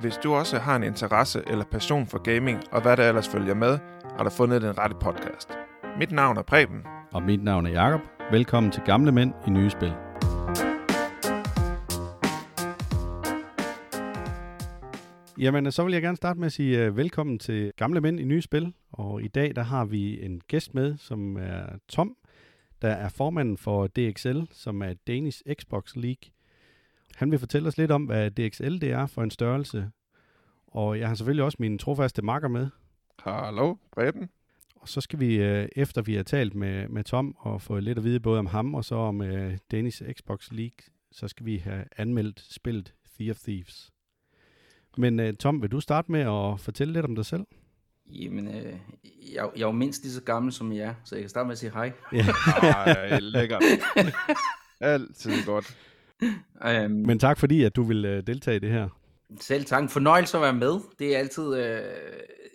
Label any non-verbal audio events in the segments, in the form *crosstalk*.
Hvis du også har en interesse eller passion for gaming, og hvad der ellers følger med, har du fundet den rette podcast. Mit navn er Preben. Og mit navn er Jakob. Velkommen til Gamle Mænd i Nye Spil. Jamen, så vil jeg gerne starte med at sige uh, velkommen til Gamle Mænd i Nye Spil. Og i dag der har vi en gæst med, som er Tom, der er formanden for DXL, som er Danish Xbox League. Han vil fortælle os lidt om, hvad DXL det er for en størrelse. Og jeg har selvfølgelig også min trofaste makker med. Hallo, Preben. Og så skal vi, øh, efter vi har talt med, med Tom og fået lidt at vide både om ham og så om uh, Danish Xbox League, så skal vi have anmeldt spillet of Thieves. Men uh, Tom, vil du starte med at fortælle lidt om dig selv? Jamen, øh, jeg, jeg er jo mindst lige så gammel som jeg er, så jeg kan starte med at sige hej. Ja. Ej, lækkert. *laughs* Altid godt. Um, Men tak fordi, at du vil uh, deltage i det her. selv tak. En fornøjelse at være med. Det er altid øh,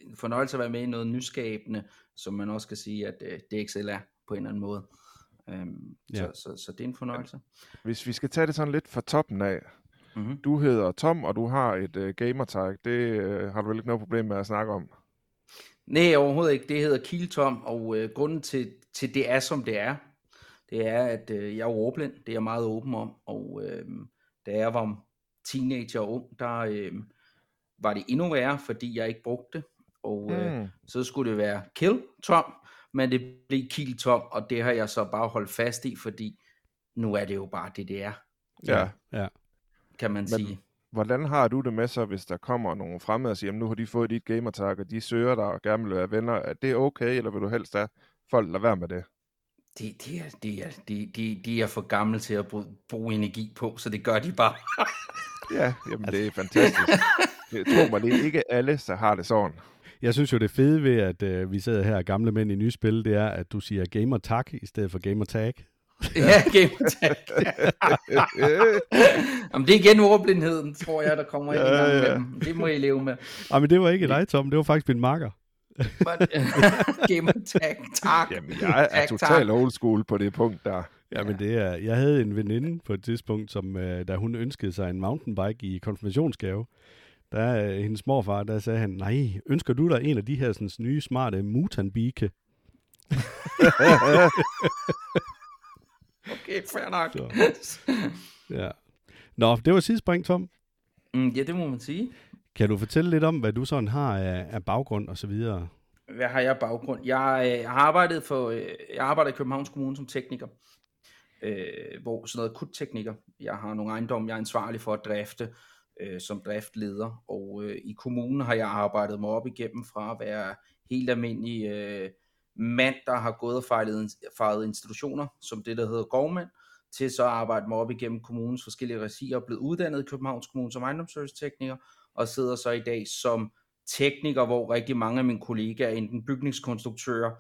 en fornøjelse at være med i noget nyskabende, som man også kan sige, at øh, DXL er på en eller anden måde. Um, Ja. så, så, så det er en fornøjelse. Hvis vi skal tage det sådan lidt fra toppen af. Mm-hmm. Du hedder Tom, og du har et uh, gamertag. Det uh, har du vel ikke noget problem med at snakke om? Nej, overhovedet ikke. Det hedder Kieltom, og øh, grunden til, til det er, som det er, det er, at øh, jeg er ordblind. Det er jeg meget åben om. Og øh, da jeg var teenager og ung, der øh, var det endnu værre, fordi jeg ikke brugte det. Og øh, Mm. så skulle det være Kill Tom, men det blev Kiel Tom, og det har jeg så bare holdt fast i, fordi nu er det jo bare det, det er, Ja. Ja. kan man Men- sige. Hvordan har du det med så, hvis der kommer nogle fremmede og siger, "Jamen, nu har de fået dit gamertag, og de søger dig og gerne vil være venner. Er det okay, eller vil du helst have folk lade være med det? Det, det, er, det, er, det, det, de er for gamle til at bruge, bruge energi på, så det gør de bare. Ja, jamen det er fantastisk. *laughs* Jeg tror mig, det er ikke alle, der har det sådan. Jeg synes jo, det fede ved, at øh, vi sidder her gamle mænd i nye spil, det er, at du siger gamer tak i stedet for gamer tag. ja, game tag. *laughs* Jamen, det er igen ordblindheden, tror jeg, der kommer ind Ja, ja, ja. Det må I leve med. Ah, men det var ikke dig, Tom. Det var faktisk min makker. But, *laughs* game tag, tak. Jamen, jeg er totalt old school på det punkt der. Ja, men det er, jeg havde en veninde på et tidspunkt, som, øh, da hun ønskede sig en mountainbike i konfirmationsgave, der øh, hendes morfar, der sagde han, nej, ønsker du dig en af de her sådan, nye, smarte mutanbike? *laughs* Okay, fair nok. Så. Ja. Nå, det var sidespring, Tom. Mm, ja, det må man sige. Kan du fortælle lidt om, hvad du sådan har af, af baggrund og så videre? Hvad har jeg baggrund? Jeg øh, har arbejdet for, øh, jeg arbejder i Københavns Kommune som tekniker, øh, hvor sådan noget akuttekniker. Jeg har nogle ejendomme, jeg er ansvarlig for at drifte øh, som driftleder, og øh, i kommunen har jeg arbejdet mig op igennem fra at være helt almindelig øh, mand, der har gået og fejlet, fejlet institutioner, som det der hedder gårdmand, til så at arbejde mig op igennem kommunens forskellige regier, og blevet uddannet i Københavns Kommune som ejendomsservice-tekniker, og sidder så i dag som tekniker, hvor rigtig mange af mine kollegaer er enten bygningskonstruktører,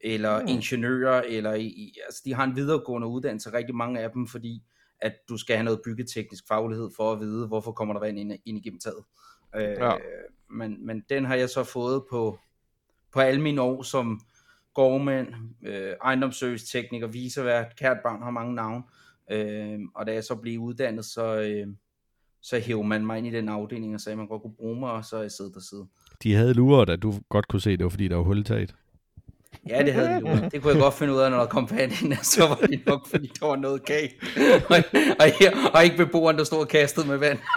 eller Mm. ingeniører, eller i, i, altså de har en videregående uddannelse, rigtig mange af dem, fordi at du skal have noget byggeteknisk faglighed for at vide, hvorfor kommer der vand ind, ind igennem taget. Øh, Ja. men, men den har jeg så fået på, på alle mine år som gårdmand, øh, ejendomsservice-tekniker, visevært, kært barn har mange navne. Øh, og da jeg så blev uddannet, så, øh, så hævde man mig ind i den afdeling og sagde, at man godt kunne bruge mig, og så er jeg siddet der siden. De havde luret, at du godt kunne se, det var fordi, der var hultaget. Ja, det havde de jo. Det kunne jeg godt finde ud af, når der kom vand ind, så var det nok, fordi der var noget galt. Og, og, og ikke beboeren, der stod og kastede med vand. *laughs*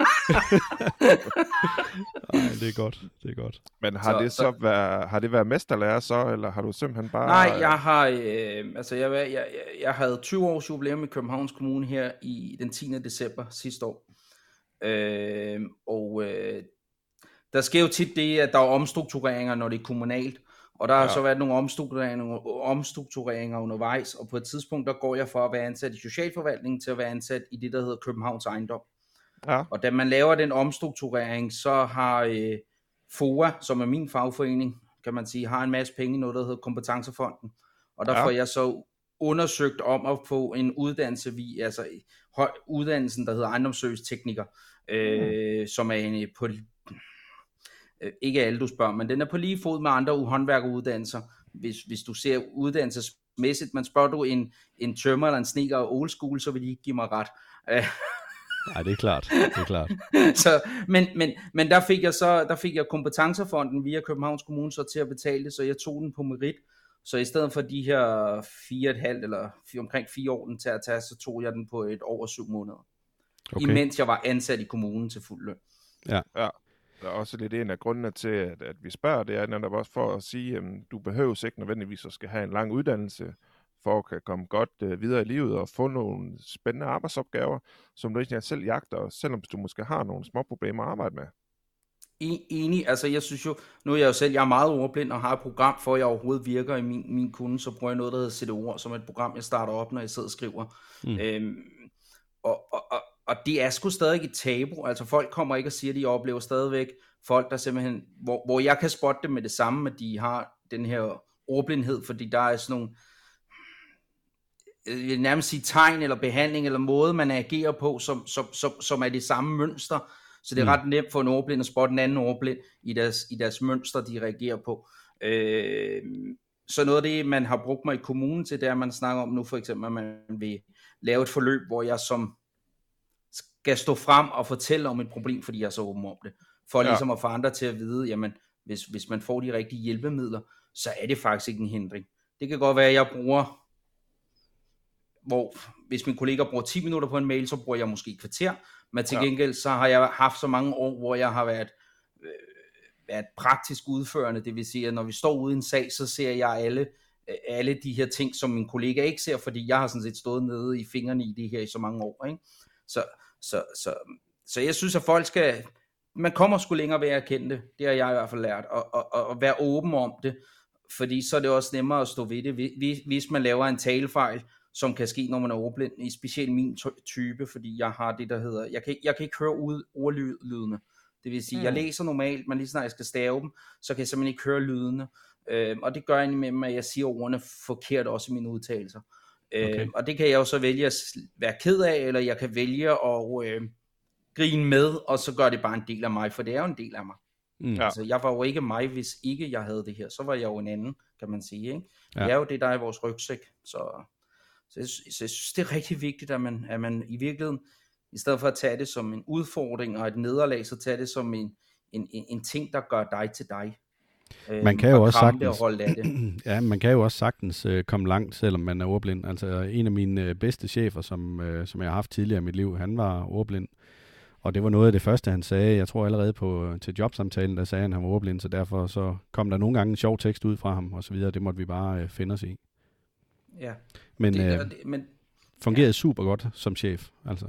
Nej, det er godt. Det er godt. Men har Så- det så, så- været, har det været mesterlærer så, eller har du simpelthen bare... Nej, jeg har, øh, altså jeg, jeg, jeg, jeg havde 20 års jubilæum i Københavns Kommune her i den 10. december sidste år. Øh, og øh, der sker jo tit det, at der er omstruktureringer, når det er kommunalt. Og der har Ja. så været nogle omstruktureringer, omstruktureringer undervejs, og på et tidspunkt, der går jeg fra at være ansat i socialforvaltningen til at være ansat i det, der hedder Københavns Ejendom. Ja, Og da man laver den omstrukturering, så har øh, FOA, som er min fagforening, kan man sige, har en masse penge i noget, der hedder Kompetencefonden. Og der Ja. får jeg så undersøgt om at få en uddannelse, vi, altså uddannelsen, der hedder ejendomsservice-tekniker, øh, som er en, øh, på, øh, ikke alle du spørger, men den er på lige fod med andre håndværkeruddannelser. Hvis, hvis du ser uddannelsesmæssigt, man spørger du en, en tømmer eller en sneker old school, så vil de ikke give mig ret. *laughs* Nej, det er klart. Det er klart. *laughs* så, men, men, men der fik jeg så der fik jeg kompetencefonden via Københavns Kommune så til at betale det, så jeg tog den på merit. Så i stedet for de her fire et halvt eller omkring fire år den til at tage, så tog jeg den på et over syv måneder. Okay. Imens jeg var ansat i kommunen til fuld løn. Ja. ja. Der er også lidt en af grundene til, at, at vi spørger, det er netop også for at sige, at du behøver ikke nødvendigvis at skal have en lang uddannelse, for at kan komme godt øh, videre i livet og få nogle spændende arbejdsopgaver, som du ikke selv jagter, selvom du måske har nogle små problemer at arbejde med. Enig, altså jeg synes jo, nu er jeg jo selv, jeg er meget ordblind og har et program for, at jeg overhovedet virker i min, min kunde, så bruger jeg noget, der hedder CDO, som et program, jeg starter op, når jeg sidder og skriver. Mm. Øhm, og, og, og, og det er sgu stadig et tabu, altså folk kommer ikke og siger, at de oplever stadigvæk folk, der simpelthen, hvor, hvor jeg kan spotte dem med det samme, at de har den her ordblindhed, fordi der er sådan nogle, jeg vil nærmest sige tegn eller behandling eller måde, man agerer på, som, som, som, som er det samme mønster. Så det er mm. ret nemt for en ordblind at spotte en anden ordblind i deres, i deres mønster, de reagerer på. Øh, så noget af det, man har brugt mig i kommunen til, det er, at man snakker om nu for eksempel, at man vil lave et forløb, hvor jeg som skal stå frem og fortælle om et problem, fordi jeg er så åben om det. For ja. ligesom at få andre til at vide, jamen, hvis, hvis man får de rigtige hjælpemidler, så er det faktisk ikke en hindring. Det kan godt være, at jeg bruger hvor hvis min kollega bruger 10 minutter på en mail, så bruger jeg måske et kvarter, men til ja. gengæld så har jeg haft så mange år, hvor jeg har været, øh, været praktisk udførende, det vil sige, at når vi står ude i en sag, så ser jeg alle, øh, alle de her ting, som min kollega ikke ser, fordi jeg har sådan set stået nede i fingrene i det her i så mange år. Ikke? Så, så, så, så jeg synes, at folk skal, man kommer sgu længere ved at erkende det, det har jeg i hvert fald lært, og, og, og være åben om det, fordi så er det også nemmere at stå ved det, hvis, hvis man laver en talefejl, som kan ske, når man er overblind, i specielt min type, fordi jeg har det, der hedder, jeg kan, jeg kan ikke høre ud ordlydene. Det vil sige, mm. jeg læser normalt, men lige snart jeg skal stave dem, så kan jeg simpelthen ikke høre lydene. Øh, og det gør jeg med, at jeg siger ordene forkert også i mine udtalelser. Øh, okay. og det kan jeg jo så vælge at være ked af, eller jeg kan vælge at øh, grine med, og så gør det bare en del af mig, for det er jo en del af mig. Mm. Ja. Altså, jeg var jo ikke mig, hvis ikke jeg havde det her. Så var jeg jo en anden, kan man sige. Ikke? Ja. Det er jo det, der er i vores rygsæk. Så så jeg, så jeg synes, det er rigtig vigtigt, at man, at man i virkeligheden, i stedet for at tage det som en udfordring og et nederlag, så tage det som en, en, en, en ting, der gør dig til dig. Man kan jo også sagtens, det. *clears throat* ja, man kan jo også sagtens uh, komme langt, selvom man er ordblind. Altså en af mine uh, bedste chefer, som, uh, som jeg har haft tidligere i mit liv, han var ordblind. Og det var noget af det første, han sagde. Jeg tror allerede på, til jobsamtalen, der sagde han, at han var ordblind, så derfor så kom der nogle gange en sjov tekst ud fra ham, og så videre. Det måtte vi bare uh, finde os i. Ja. Men, det, øh, det, men fungerede ja. super godt som chef, altså.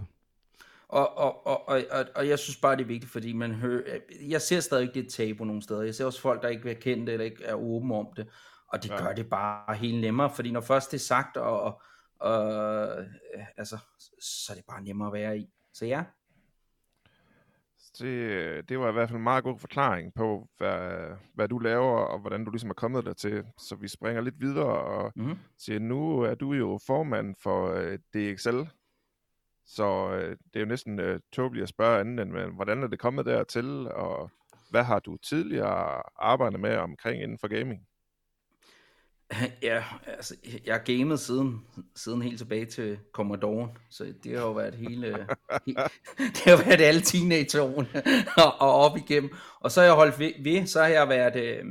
Og, og, og, og, og, og jeg synes bare, det er vigtigt, fordi man hører, jeg ser stadig ikke det tabu nogle steder. Jeg ser også folk, der ikke vil kende det, eller ikke er åbne om det. Og det ja. gør det bare helt nemmere, fordi når først det er sagt, og, og, og altså, så er det bare nemmere at være i. Så ja, det, det var i hvert fald en meget god forklaring på, hvad, hvad du laver, og hvordan du ligesom er kommet der til. Så vi springer lidt videre og mm-hmm. siger, nu er du jo formand for øh, DXL, så uh, det er jo næsten uh, tåbeligt at spørge anden end, men hvordan er det kommet dertil, og hvad har du tidligere arbejdet med omkring inden for gaming? *laughs* Ja, altså, jeg har gamet siden, siden helt tilbage til Commodore, så det har jo været hele, *laughs* he, *laughs* det har været alle teenageårene og, og op igennem. Og så har jeg holdt ved, ved så har jeg været, øh,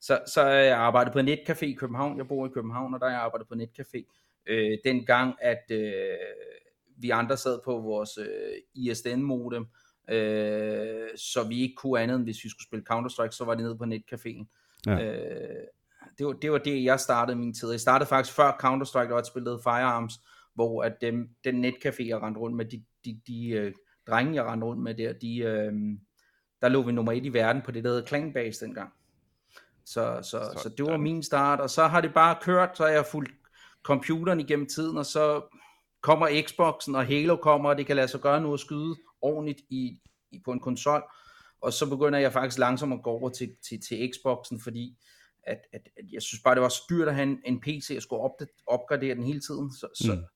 så, så har jeg arbejdet på en netcafé i København. Jeg bor i København, og der har jeg arbejdet på netcafé. Øh, den gang, at øh, vi andre sad på vores øh, ISDN-modem, øh, så vi ikke kunne andet, end hvis vi skulle spille Counter-Strike, så var det nede på netcaféen. Ja. Øh, det, var, det var det, jeg startede min tid. Jeg startede faktisk før Counter-Strike, og jeg spillede Firearms, hvor at dem, den netcafé, jeg rendte rundt med, de, de, de uh, drenge, jeg rendte rundt med der, de, uh, der lå vi nummer et i verden på det, der hedder Clanbase dengang. Så, så, så, så det var min start, og så har det bare kørt, så har jeg fulgt computeren igennem tiden, og så kommer Xboxen, og Halo kommer, og det kan lade sig gøre nu at skyde ordentligt i, i, på en konsol, og så begynder jeg faktisk langsomt at gå over til, til, til Xboxen, fordi at, at, at jeg synes bare, det var styrt at have en, en PC, og skulle op, opgradere den hele tiden, så, mm. så,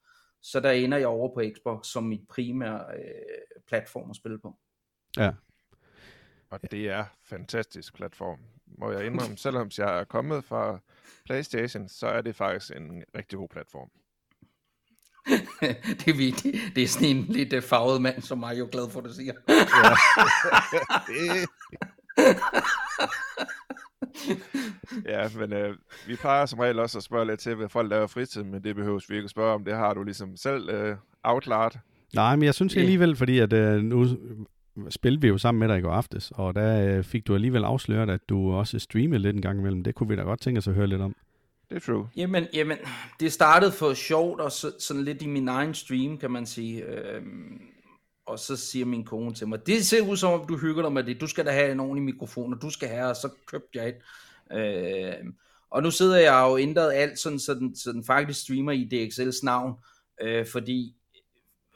så der ender jeg over på Xbox som mit primære øh, platform at spille på. Ja. Og det er fantastisk platform, må jeg indrømme. *laughs* Selvom jeg er kommet fra PlayStation, så er det faktisk en rigtig god platform. *laughs* det, er vigtigt. det er sådan en lidt uh, farvet mand, som mig jo glad for, at du siger. *laughs* ja, men øh, vi plejer som regel også at spørge lidt til, hvad folk laver fritid, men det behøves vi ikke at spørge om. Det har du ligesom selv øh, afklaret. Nej, men jeg synes alligevel, fordi at øh, nu spillede vi jo sammen med dig i går aftes, og der øh, fik du alligevel afsløret, at du også streamede lidt en gang imellem. Det kunne vi da godt tænke os at høre lidt om. Det er true. Jamen, jamen det startede for sjovt, og så, sådan lidt i min egen stream, kan man sige. Øhm, og så siger min kone til mig, det ser ud som om, du hygger dig med det. Du skal da have en ordentlig mikrofon, og du skal have, og så købte jeg et. Øhm, og nu sidder jeg jo ændret alt, sådan, så, den, så den faktisk streamer i DXL's navn, øh, fordi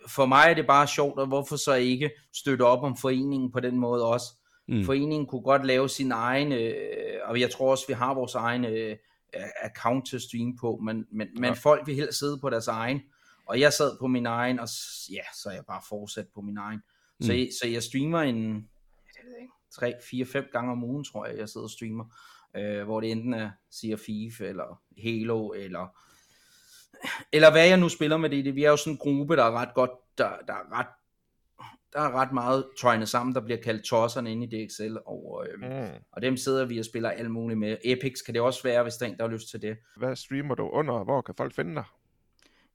for mig er det bare sjovt, og hvorfor så ikke støtte op om foreningen på den måde også. Mm. Foreningen kunne godt lave sin egen, øh, og jeg tror også, vi har vores egen øh, account til at streame på, men, men, ja. men folk vil helst sidde på deres egen, og jeg sad på min egen, og ja, så er jeg bare fortsat på min egen. Mm. Så, så jeg streamer en, jeg ved ikke, 3, 4, 5 gange om ugen, tror jeg, jeg sidder og streamer, øh, hvor det enten er Sea of Thief, eller Halo, eller eller hvad jeg nu spiller med det, det vi er jo sådan en gruppe, der er ret godt, der, der er ret der er ret meget trøjne sammen, der bliver kaldt tosserne inde i DXL, og, øh, mm. og dem sidder vi og spiller alt muligt med. Epics kan det også være, hvis der er en, der har lyst til det. Hvad streamer du under? Hvor kan folk finde dig?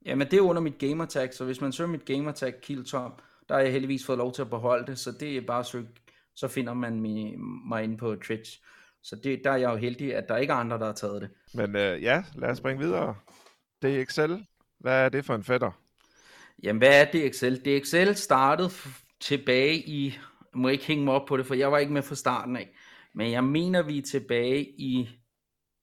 Jamen, det er under mit gamertag, så hvis man søger mit gamertag Killtom, der har jeg heldigvis fået lov til at beholde det, så det er bare søg, så finder man mig, mig inde på Twitch. Så det, der er jeg jo heldig, at der ikke er andre, der har taget det. Men øh, ja, lad os springe videre. DXL, hvad er det for en fætter? Jamen, hvad er DXL? DXL startede tilbage i, jeg må ikke hænge mig op på det, for jeg var ikke med fra starten af, men jeg mener, vi er tilbage i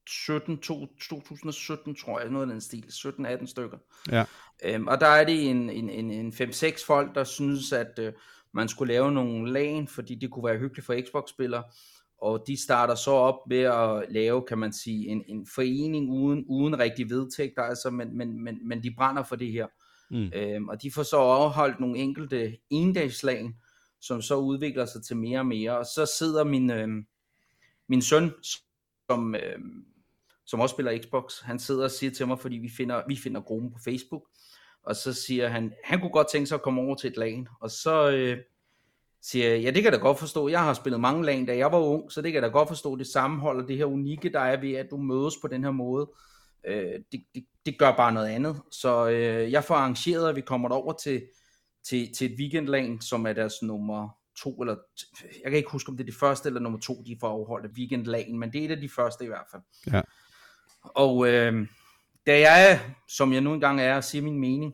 17, 2017, tror jeg, noget af den stil, 17-18 stykker. Ja. Øhm, og der er det en, en, en, en 5-6 folk, der synes, at øh, man skulle lave nogle lag, fordi det kunne være hyggeligt for Xbox-spillere, og de starter så op med at lave, kan man sige, en, en forening uden, uden rigtig vedtægter, altså, men, men, men, men de brænder for det her. Mm. Øhm, og de får så afholdt nogle enkelte endagslag, som så udvikler sig til mere og mere. Og så sidder min, øhm, min søn, som, øhm, som også spiller Xbox, han sidder og siger til mig, fordi vi finder, vi finder gruppen på Facebook, og så siger han, han kunne godt tænke sig at komme over til et lag. Og så øh, siger jeg, ja det kan jeg da godt forstå, jeg har spillet mange lag, da jeg var ung, så det kan jeg da godt forstå, det sammenhold og det her unikke, der er ved, at du mødes på den her måde. Øh, det, det, det gør bare noget andet. Så øh, jeg får arrangeret, at vi kommer over til, til, til et weekendlag, som er deres nummer to, eller jeg kan ikke huske, om det er det første eller nummer to, de får afholdt weekendlagen, men det er et af de første i hvert fald. Ja. Og øh, da jeg, som jeg nu engang er, siger min mening,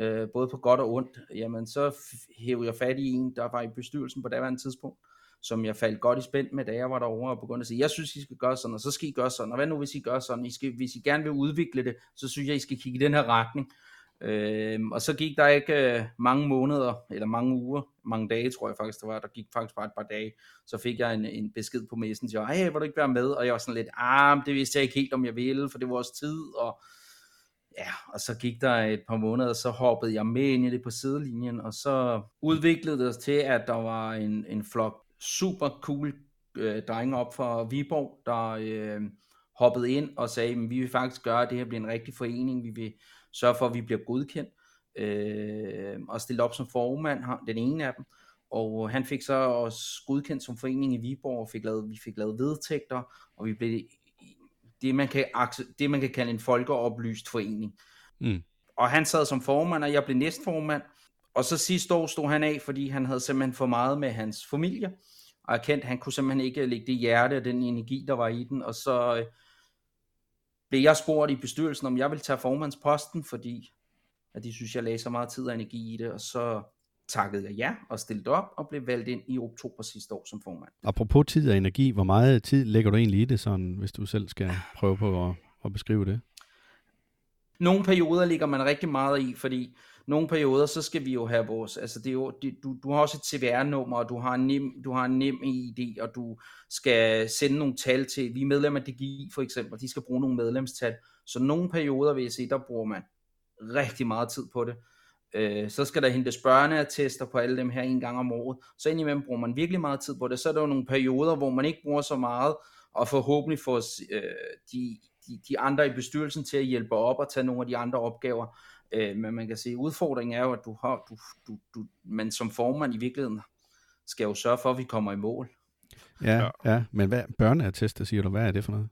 øh, både på godt og ondt, jamen så hæver jeg fat i en, der var i bestyrelsen på daværende tidspunkt, som jeg faldt godt i spænd med, da jeg var derovre og begyndte at sige, jeg synes, I skal gøre sådan, og så skal I gøre sådan, og hvad nu, hvis I gør sådan, I skal, hvis I gerne vil udvikle det, så synes jeg, I skal kigge i den her retning. Øh, og så gik der ikke øh, mange måneder, eller mange uger, mange dage tror jeg faktisk, det var, der gik faktisk bare et par dage, så fik jeg en, en besked på Messenger, hey, vil du ikke være med? Og jeg var sådan lidt, ah, det vidste jeg ikke helt, om jeg ville, for det var også tid, og ja, og så gik der et par måneder, så hoppede jeg med ind i det på sidelinjen, og så udviklede det til, at der var en, en flok super cool øh, drenge op fra Viborg, der øh, hoppede ind og sagde, at vi vil faktisk gøre, at det her bliver en rigtig forening, vi vil sørge for, at vi bliver godkendt, øh, og stille op som formand, den ene af dem, og han fik så også godkendt som forening i Viborg, og fik lavet, vi fik lavet vedtægter, og vi blev det, man kan, det, man kan kalde en folkeoplyst forening. Mm. Og han sad som formand, og jeg blev næstformand, og så sidste år stod han af, fordi han havde simpelthen for meget med hans familie, og erkendt, han kunne simpelthen ikke lægge det hjerte og den energi, der var i den, og så øh, blev jeg spurgt i bestyrelsen, om jeg ville tage formandsposten, fordi at de synes, jeg lagde så meget tid og energi i det, og så takkede jeg ja og stillede op og blev valgt ind i oktober sidste år som formand. Apropos tid og energi, hvor meget tid lægger du egentlig i det, sådan, hvis du selv skal prøve på at, at beskrive det? Nogle perioder ligger man rigtig meget i, fordi nogle perioder, så skal vi jo have vores, altså det er jo, det, du, du har også et CVR-nummer, og du har en nem, du har en nem ID, og du skal sende nogle tal til, vi er medlemmer af DGI for eksempel, de skal bruge nogle medlemstal, så nogle perioder vil jeg sige, der bruger man rigtig meget tid på det. Øh, så skal der hentes børneattester på alle dem her en gang om året, så indimellem bruger man virkelig meget tid på det, så er der jo nogle perioder, hvor man ikke bruger så meget, og forhåbentlig får øh, de, de, de andre i bestyrelsen til at hjælpe op og tage nogle af de andre opgaver. Øh, men man kan sige, udfordringen er jo, at du har, du, du, du, man som formand i virkeligheden skal jo sørge for, at vi kommer i mål. Ja, ja. ja. men hvad børneattester siger du? Hvad er det for noget?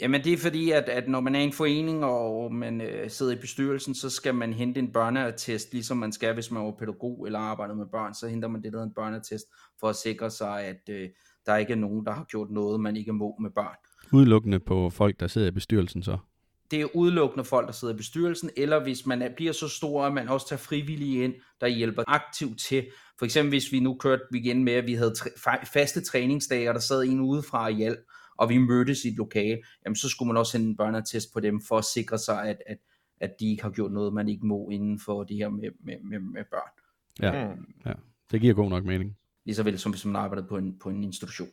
Jamen det er fordi, at, at når man er en forening, og man øh, sidder i bestyrelsen, så skal man hente en børneattest, ligesom man skal, hvis man er pædagog eller arbejder med børn, så henter man det, der hedder en børneattest, for at sikre sig, at øh, der ikke er nogen, der har gjort noget, man ikke må med børn. Udelukkende på folk, der sidder i bestyrelsen så? Det er udelukkende folk, der sidder i bestyrelsen, eller hvis man er, bliver så stor, at man også tager frivillige ind, der hjælper aktivt til. For eksempel hvis vi nu kørte igen med, at vi havde træ- faste træningsdage, og der sad en udefra og hjælp, og vi mødtes i et lokale, jamen så skulle man også sende en børneattest på dem, for at sikre sig, at, at, at de ikke har gjort noget, man ikke må inden for det her med, med, med, med børn. Ja, mm. ja, det giver god nok mening. Lige så vel som hvis man arbejder på en, på en institution.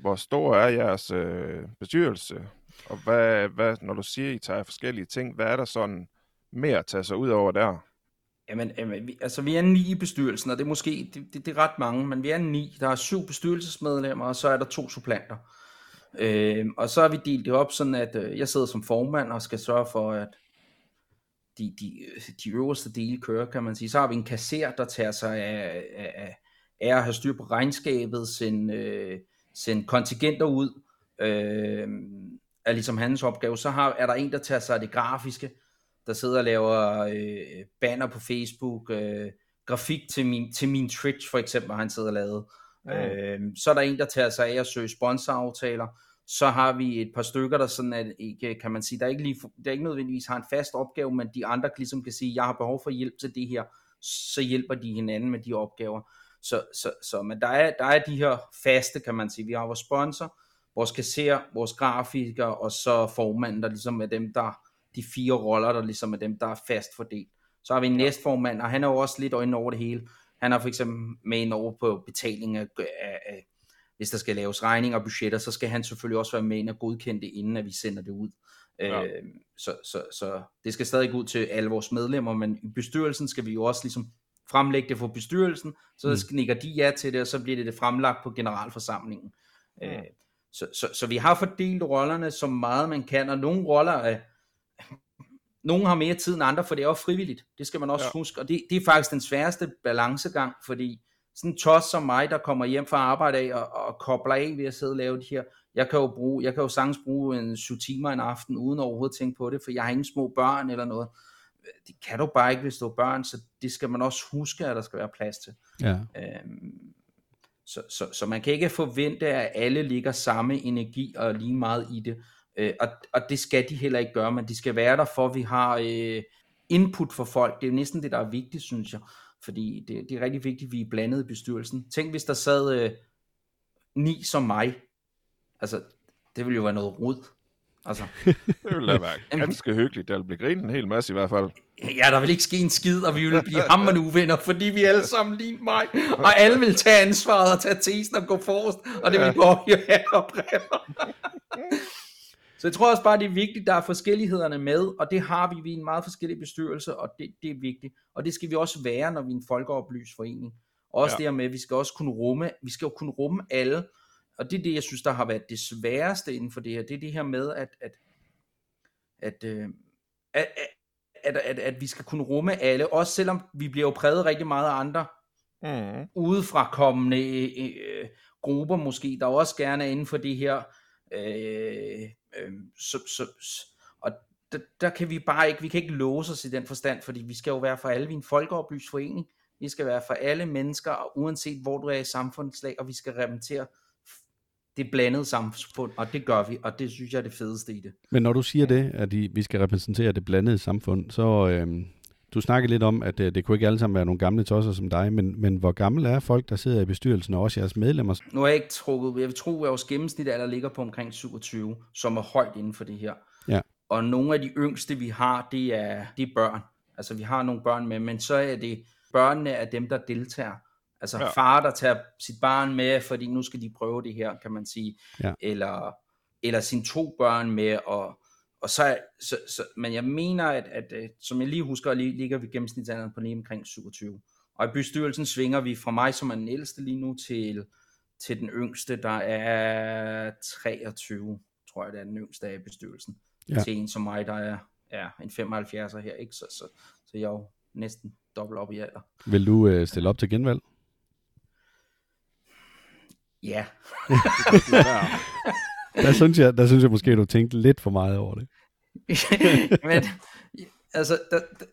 Hvor stor er jeres øh, bestyrelse? Og hvad, hvad, når du siger, at I tager forskellige ting, hvad er der sådan mere at tage sig ud over der? Jamen, jamen vi, altså vi er ni i bestyrelsen, og det er måske det, det, det er ret mange, men vi er ni. Der er syv bestyrelsesmedlemmer, og så er der to supplanter. Øh, og så har vi delt det op sådan, at øh, jeg sidder som formand og skal sørge for, at de, de, de øverste dele kører, kan man sige. Så har vi en kasser, der tager sig af, af, af at have styr på regnskabet, sende, øh, sende kontingenter ud, øh, er ligesom hans opgave. Så har, er der en, der tager sig af det grafiske, der sidder og laver øh, banner på Facebook, øh, grafik til min, til min Twitch for eksempel, han sidder og lavet. Ja. Øh, så er der en, der tager sig af at søge sponsoraftaler. Så har vi et par stykker, der sådan at ikke, kan man sige, der ikke, lige, der ikke nødvendigvis har en fast opgave, men de andre ligesom kan sige, jeg har behov for hjælp til det her, så hjælper de hinanden med de opgaver. Så, så, så men der er, der er de her faste, kan man sige. Vi har vores sponsor, vores kasser, vores grafiker, og så formanden, der ligesom er dem, der de fire roller, der ligesom er dem, der er fast fordelt. Så har vi en næstformand, og han er jo også lidt øjne over det hele. Han har for eksempel med en over på betaling af, af, af, hvis der skal laves regninger og budgetter, så skal han selvfølgelig også være med ind og godkende det, inden at vi sender det ud. Ja. Øh, så, så, så det skal stadig ud til alle vores medlemmer, men i bestyrelsen skal vi jo også ligesom fremlægge det for bestyrelsen, så mm. nikker de ja til det, og så bliver det, det fremlagt på generalforsamlingen. Mm. Øh, så, så, så vi har fordelt rollerne så meget man kan, og nogle roller er, nogle har mere tid end andre, for det er jo frivilligt. Det skal man også ja. huske. Og det, det er faktisk den sværeste balancegang, fordi sådan en tos som mig, der kommer hjem fra arbejde af og, og kobler af ved at sidde og lave det her, jeg kan jo, bruge, jeg kan jo sagtens bruge en 7 timer en aften, uden overhovedet at tænke på det, for jeg har ingen små børn eller noget. Det kan du bare ikke, hvis du har børn, så det skal man også huske, at der skal være plads til. Ja. Øhm, så, så, så man kan ikke forvente, at alle ligger samme energi og lige meget i det. Øh, og, og det skal de heller ikke gøre, men de skal være der for, at vi har øh, input for folk. Det er jo næsten det, der er vigtigt, synes jeg. Fordi det, det er rigtig vigtigt, at vi er blandet i bestyrelsen. Tænk, hvis der sad øh, ni som mig. Altså, det ville jo være noget rod. Altså. *laughs* det ville da være ganske hyggeligt. Der ville blive grinet en hel masse i hvert fald. Ja, der vil ikke ske en skid, og vi vil blive hammerende uvenner, fordi vi alle sammen lige mig, og alle vil tage ansvaret og tage tesen og gå forrest, og det vil gå op i og Så jeg tror også bare, det er vigtigt, der er forskellighederne med, og det har vi. Vi er en meget forskellig bestyrelse, og det, det er vigtigt. Og det skal vi også være, når vi er en folkeoplyst forening. Også ja. det med, at vi skal også kunne rumme, vi skal jo kunne rumme alle, og det er det, jeg synes, der har været det sværeste inden for det her, det er det her med, at, at, at, øh, at, at, at, at vi skal kunne rumme alle, også selvom vi bliver jo præget rigtig meget af andre mm. udefrakommende øh, grupper måske, der også gerne er inden for det her Øh, øh, så, så, og der, der kan vi bare ikke, vi kan ikke låse os i den forstand, fordi vi skal jo være for alle, vi er en folkeoplyst forening, vi skal være for alle mennesker, og uanset hvor du er i samfundslag, og vi skal repræsentere det blandede samfund, og det gør vi, og det synes jeg er det fedeste i det. Men når du siger det, at vi skal repræsentere det blandede samfund, så, øh, du snakkede lidt om, at det, øh, det kunne ikke alle sammen være nogle gamle tosser som dig, men, men hvor gamle er folk, der sidder i bestyrelsen, og også jeres medlemmer? Nu har jeg ikke trukket, jeg vil tro, at vores gennemsnit alder ligger på omkring 27, som er højt inden for det her. Ja. Og nogle af de yngste, vi har, det er, det er børn. Altså, vi har nogle børn med, men så er det børnene af dem, der deltager. Altså ja. far, der tager sit barn med, fordi nu skal de prøve det her, kan man sige. Ja. Eller, eller sine to børn med, og og så, så, så, men jeg mener, at, at, at som jeg lige husker, ligger vi gennemsnitsalderen på lige omkring 27. Og i bestyrelsen svinger vi fra mig, som er den ældste lige nu, til, til den yngste, der er 23, tror jeg, det er den yngste af bestyrelsen. Ja. Til en som mig, der er ja, en 75'er her, ikke? Så, så, så jeg er jo næsten dobbelt op i alder. Vil du øh, stille op til genvalg? Ja. *laughs* der, synes jeg, der synes jeg måske, du tænkte lidt for meget over det. *laughs* Men, altså, der, der,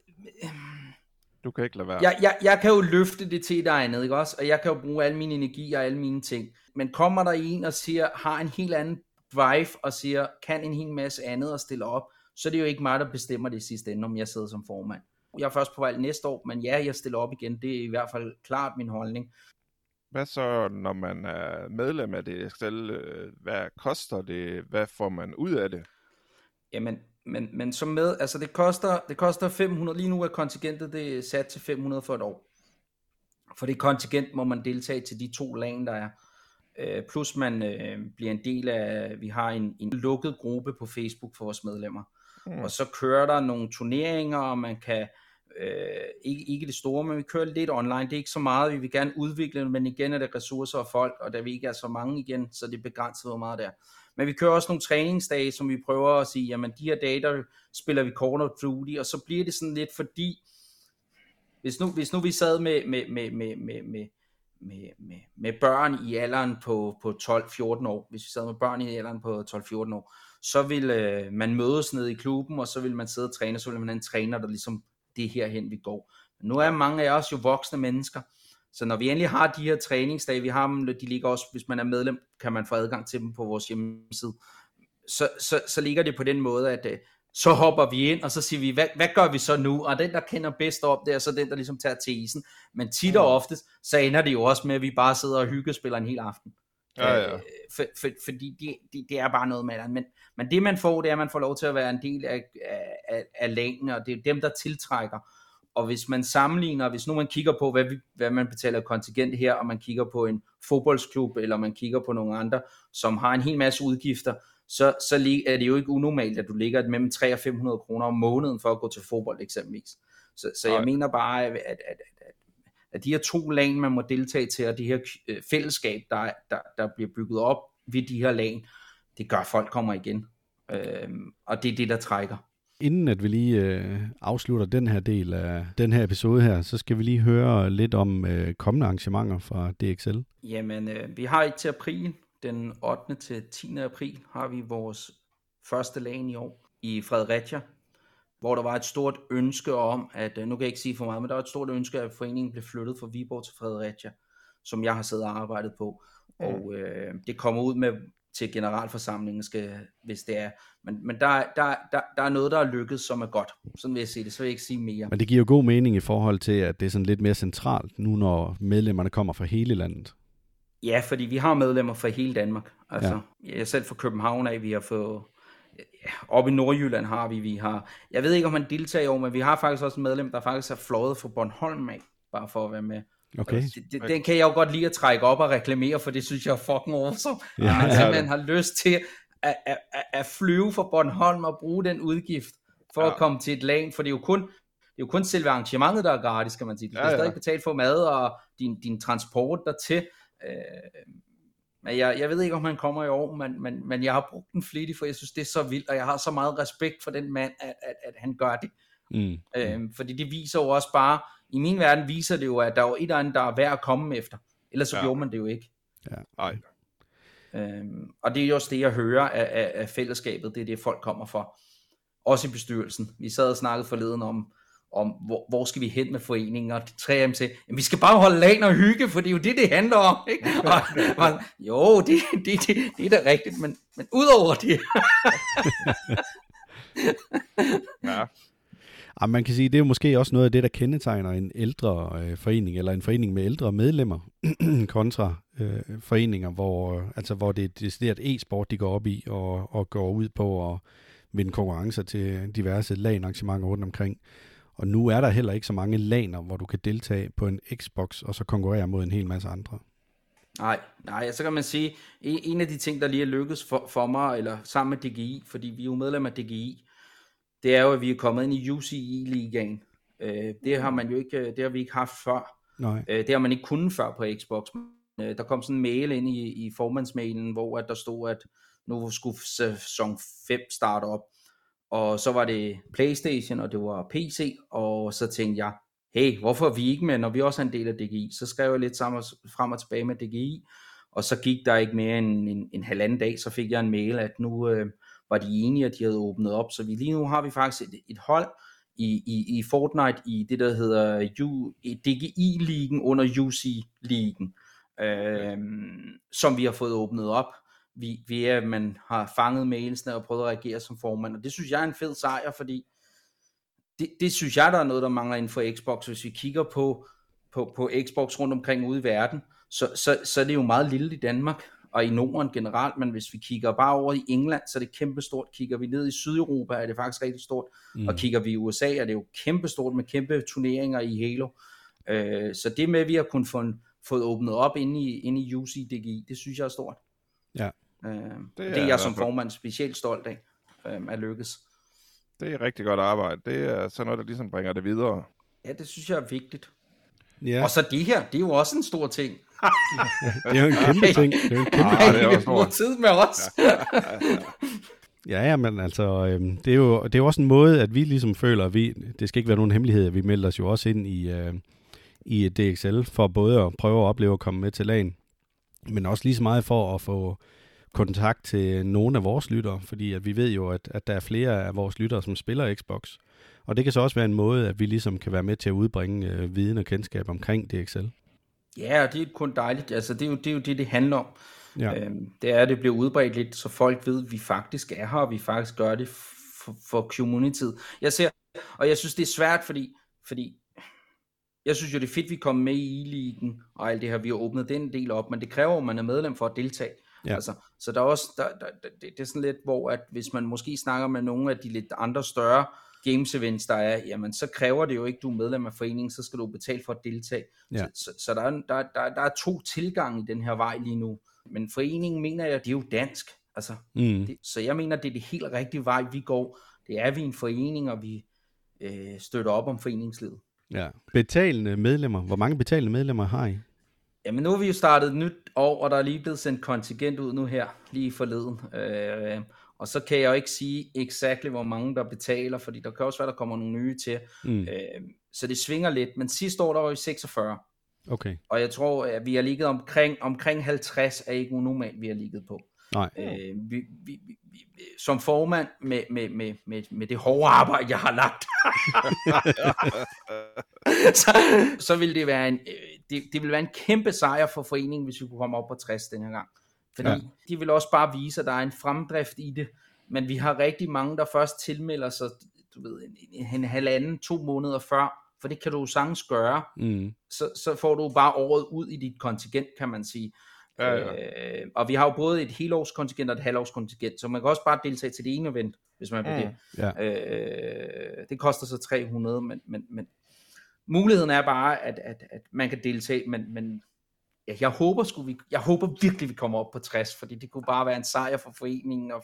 du kan ikke lade være. Jeg, jeg, jeg kan jo løfte det til, er andet, ikke også? Og jeg kan jo bruge al min energi og alle mine ting. Men kommer der en og siger, har en helt anden drive og siger, kan en hel masse andet og stille op, så er det jo ikke mig, der bestemmer det i sidste ende, om jeg sidder som formand. Jeg er først på valg næste år, men ja, jeg stiller op igen. Det er i hvert fald klart min holdning. Hvad så, når man er medlem af det selv? Hvad koster det? Hvad får man ud af det? Jamen, men, men som med, altså det koster, det koster 500, lige nu er kontingentet det er sat til 500 for et år. For det kontingent må man deltage til de to lag, der er. Øh, plus man øh, bliver en del af, vi har en, en lukket gruppe på Facebook for vores medlemmer. Mm. Og så kører der nogle turneringer, og man kan, øh, ikke, ikke det store, men vi kører lidt online. Det er ikke så meget, vi vil gerne udvikle det, men igen er det ressourcer og folk, og der vi ikke er så mange igen, så det er begrænset, hvor meget der. Men vi kører også nogle træningsdage, som vi prøver at sige, jamen de her dage, der spiller vi Call of Duty, og så bliver det sådan lidt fordi, hvis nu, hvis nu vi sad med, med, med, med, med, med med, med, med børn i alderen på, på 12-14 år, hvis vi sad med børn i alderen på 12-14 år, så vil øh, man mødes ned i klubben, og så vil man sidde og træne, og så vil man have en træner, der ligesom, det her hen vi går. Men nu er mange af os jo voksne mennesker, så når vi endelig har de her træningsdage, vi har dem, de ligger også, hvis man er medlem, kan man få adgang til dem på vores hjemmeside, så, så, så ligger det på den måde, at øh, så hopper vi ind, og så siger vi, hvad, hvad gør vi så nu? Og den, der kender bedst op, det er så den, der ligesom tager til isen. Men tit og oftest, så ender det jo også med, at vi bare sidder og hyggespiller en hel aften. Ja, ja. Øh, for, for, fordi det, det, det er bare noget med. Men, men det man får, det er, at man får lov til at være en del af, af, af lagene, og det er dem, der tiltrækker. Og hvis man sammenligner, hvis nu man kigger på, hvad, vi, hvad man betaler kontingent her, og man kigger på en fodboldsklub, eller man kigger på nogle andre, som har en hel masse udgifter, så, så er det jo ikke unormalt, at du ligger mellem 300 og 500 kroner om måneden for at gå til fodbold eksempelvis. Så, så jeg mener bare, at, at, at, at, at de her to lag, man må deltage til, og det her øh, fællesskab, der, der, der bliver bygget op ved de her lag, det gør, at folk kommer igen. Øhm, og det er det, der trækker. Inden at vi lige øh, afslutter den her del af den her episode her, så skal vi lige høre lidt om øh, kommende arrangementer fra DXL. Jamen, øh, vi har et til april, den 8. til 10. april, har vi vores første lag i år i Fredericia, hvor der var et stort ønske om, at, øh, nu kan jeg ikke sige for meget, men der var et stort ønske, at foreningen blev flyttet fra Viborg til Fredericia, som jeg har siddet og arbejdet på. Mm. Og øh, det kommer ud med til generalforsamlingen, skal, hvis det er. Men, men der, der, der, der er noget, der er lykkedes, som er godt. Sådan vil jeg sige det, så vil jeg ikke sige mere. Men det giver jo god mening i forhold til, at det er sådan lidt mere centralt, nu når medlemmerne kommer fra hele landet. Ja, fordi vi har medlemmer fra hele Danmark. Altså, ja. jeg er selv fra København af, vi har fået ja, op i Nordjylland har vi, vi har, jeg ved ikke om man deltager i år, men vi har faktisk også en medlem, der faktisk er fløjet fra Bornholm af, bare for at være med. Okay. det, det, den kan jeg jo godt lide at trække op og reklamere, for det synes jeg er fucking awesome. *laughs* Ja, at man simpelthen har lyst til at, at, at, at flyve fra Bornholm og bruge den udgift for ja. at komme til et land, for det er jo kun, det er jo kun selve arrangementet, der er gratis, kan man sige. Du skal ja, ja. stadig betale for mad og din, din transport dertil. Øh, men jeg, jeg ved ikke, om han kommer i år, men, men, men jeg har brugt den flittigt, for jeg synes, det er så vildt, og jeg har så meget respekt for den mand, at, at, at han gør det. Mm. Øh, fordi det viser jo også bare, i min verden viser det jo, at der er jo et eller andet, der er værd at komme efter. Ellers så ja. gjorde man det jo ikke. Ja. Ej. Øhm, og det er jo også det, jeg hører af, af, af fællesskabet. Det er det, folk kommer for. Også i bestyrelsen. Vi sad og snakkede forleden om, om hvor, hvor skal vi hen med foreningen, og tre af dem sagde, vi skal bare holde lagen og hygge, for det er jo det, det handler om. *laughs* Ikke? Og, *laughs* og, jo, det, det, det, det er da rigtigt, men, men udover det. *laughs* ja. Ja, man kan sige, det er jo måske også noget af det, der kendetegner en ældre øh, forening, eller en forening med ældre medlemmer, *clears throat* kontra øh, foreninger, hvor, øh, altså, hvor det er decideret e-sport, de går op i, og, og går ud på at vinde konkurrencer til diverse LAN-arrangementer rundt omkring. Og nu er der heller ikke så mange laner, hvor du kan deltage på en Xbox, og så konkurrere mod en hel masse andre. Nej, nej, så kan man sige, en af de ting, der lige er lykkedes for, for mig, eller sammen med DGI, fordi vi er jo medlem af DGI, det er jo, at vi er kommet ind i UCI-ligaen. Øh, det har man jo ikke, det har vi ikke haft før. Nej. Øh, det har man ikke kunnet før på Xbox. Øh, der kom sådan en mail ind i, i formandsmailen, hvor at der stod, at nu skulle sæson 5 starte op. og så var det Playstation, og det var PC, og så tænkte jeg, hey, hvorfor er vi ikke med, når vi også er en del af DGI? Så skrev jeg lidt sammen, frem og tilbage med DGI, og så gik der ikke mere end en, en halvanden dag, så fik jeg en mail, at nu øh, var de enige, at de havde åbnet op, så vi lige nu har vi faktisk et, et hold i, i, i Fortnite i det, der hedder DGI-ligen under UC-ligen, øh, som vi har fået åbnet op, vi, vi er, at man har fanget mailsene og prøvet at reagere som formand, og det synes jeg er en fed sejr, fordi det, det synes jeg, der er noget, der mangler inden for Xbox, hvis vi kigger på, på, på Xbox rundt omkring ude i verden, så, så, så er det jo meget lille i Danmark, og i Norden generelt, men hvis vi kigger bare over i England, så er det kæmpestort. Kigger vi ned i Sydeuropa, er det faktisk rigtig stort. Mm. Og kigger vi i USA, er det jo kæmpestort med kæmpe turneringer i Halo. Øh, så det med, at vi har kunnet få fået åbnet op inde i, inde i UCDG, det synes jeg er stort. Ja. Øh, det, er det er jeg som formand specielt stolt af, øh, at lykkes. Det er rigtig godt arbejde. Det er sådan noget, der ligesom bringer det videre. Ja, det synes jeg er vigtigt. Ja. Og så det her, det er jo også en stor ting. *laughs* det er jo en kæmpe ting. Det er jo en kæmpe ja, det er tid med os. *laughs* ja, ja, men altså, øhm, det, er jo, det er jo også en måde, at vi ligesom føler, at vi, det skal ikke være nogen hemmelighed, at vi melder os jo også ind i, øh, i DXL, for både at prøve at opleve at komme med til lagen, men også lige så meget for at få kontakt til nogle af vores lyttere, fordi at vi ved jo, at, at der er flere af vores lyttere, som spiller Xbox. Og det kan så også være en måde, at vi ligesom kan være med til at udbringe øh, viden og kendskab omkring DXL. Ja, og det er kun dejligt. Altså, det er jo det, er jo det, det handler om. Ja. Øhm, det er, at det bliver udbredt lidt, så folk ved, at vi faktisk er her, og vi faktisk gør det for, for community. Jeg ser, og jeg synes, det er svært, fordi, fordi jeg synes jo, det er fedt, vi kommer med i e-ligen og alt det her. Vi har åbnet den del op, men det kræver, at man er medlem for at deltage. Ja. Altså, så der er også, der, der, der, det, det er sådan lidt, hvor at hvis man måske snakker med nogle af de lidt andre større games events, der er, jamen så kræver det jo ikke, du er medlem af foreningen, så skal du betale for at deltage. Ja. Så, så, så der, er, der, der, der er to tilgange i den her vej lige nu. Men foreningen mener jeg, det er jo dansk. Altså, mm. det, så jeg mener, det er det helt rigtige vej, vi går. Det er, vi en forening, og vi øh, støtter op om foreningslivet. Ja. Betalende medlemmer. Hvor mange betalende medlemmer har I? Jamen nu har vi jo startet et nyt år, og der er lige blevet sendt kontingent ud nu her, lige forleden. Øh, og så kan jeg jo ikke sige exakt, hvor mange der betaler, fordi der kan også være, der kommer nogle nye til. Mm. Øh, så det svinger lidt, men sidste år der var vi 46. Okay. Og jeg tror, at vi har ligget omkring, omkring 50 er ikke unormalt, vi har ligget på. Nej. Øh, vi, vi, vi, som formand med, med, med, med, med det hårde arbejde, jeg har lagt, *laughs* så, så vil det være en, øh, det, det vil være en kæmpe sejr for foreningen, hvis vi kunne komme op på 60 den her gang. Fordi ja. de vil også bare vise, at der er en fremdrift i det. Men vi har rigtig mange, der først tilmelder sig, du ved, en, en, en halvanden, to måneder før, for det kan du sagtens gøre. Mm. Så, så får du bare året ud i dit kontingent, kan man sige. Ja, ja. Øh, og vi har jo både et helårskontingent og et halvårskontingent, så man kan også bare deltage til det ene event, hvis man vil mm. det. Ja. Øh, det koster så 300, men, men, men muligheden er bare, at, at, at man kan deltage, men, men ja, jeg håber sgu, vi, jeg håber virkelig, vi kommer op på 60, fordi det kunne bare være en sejr for foreningen, og,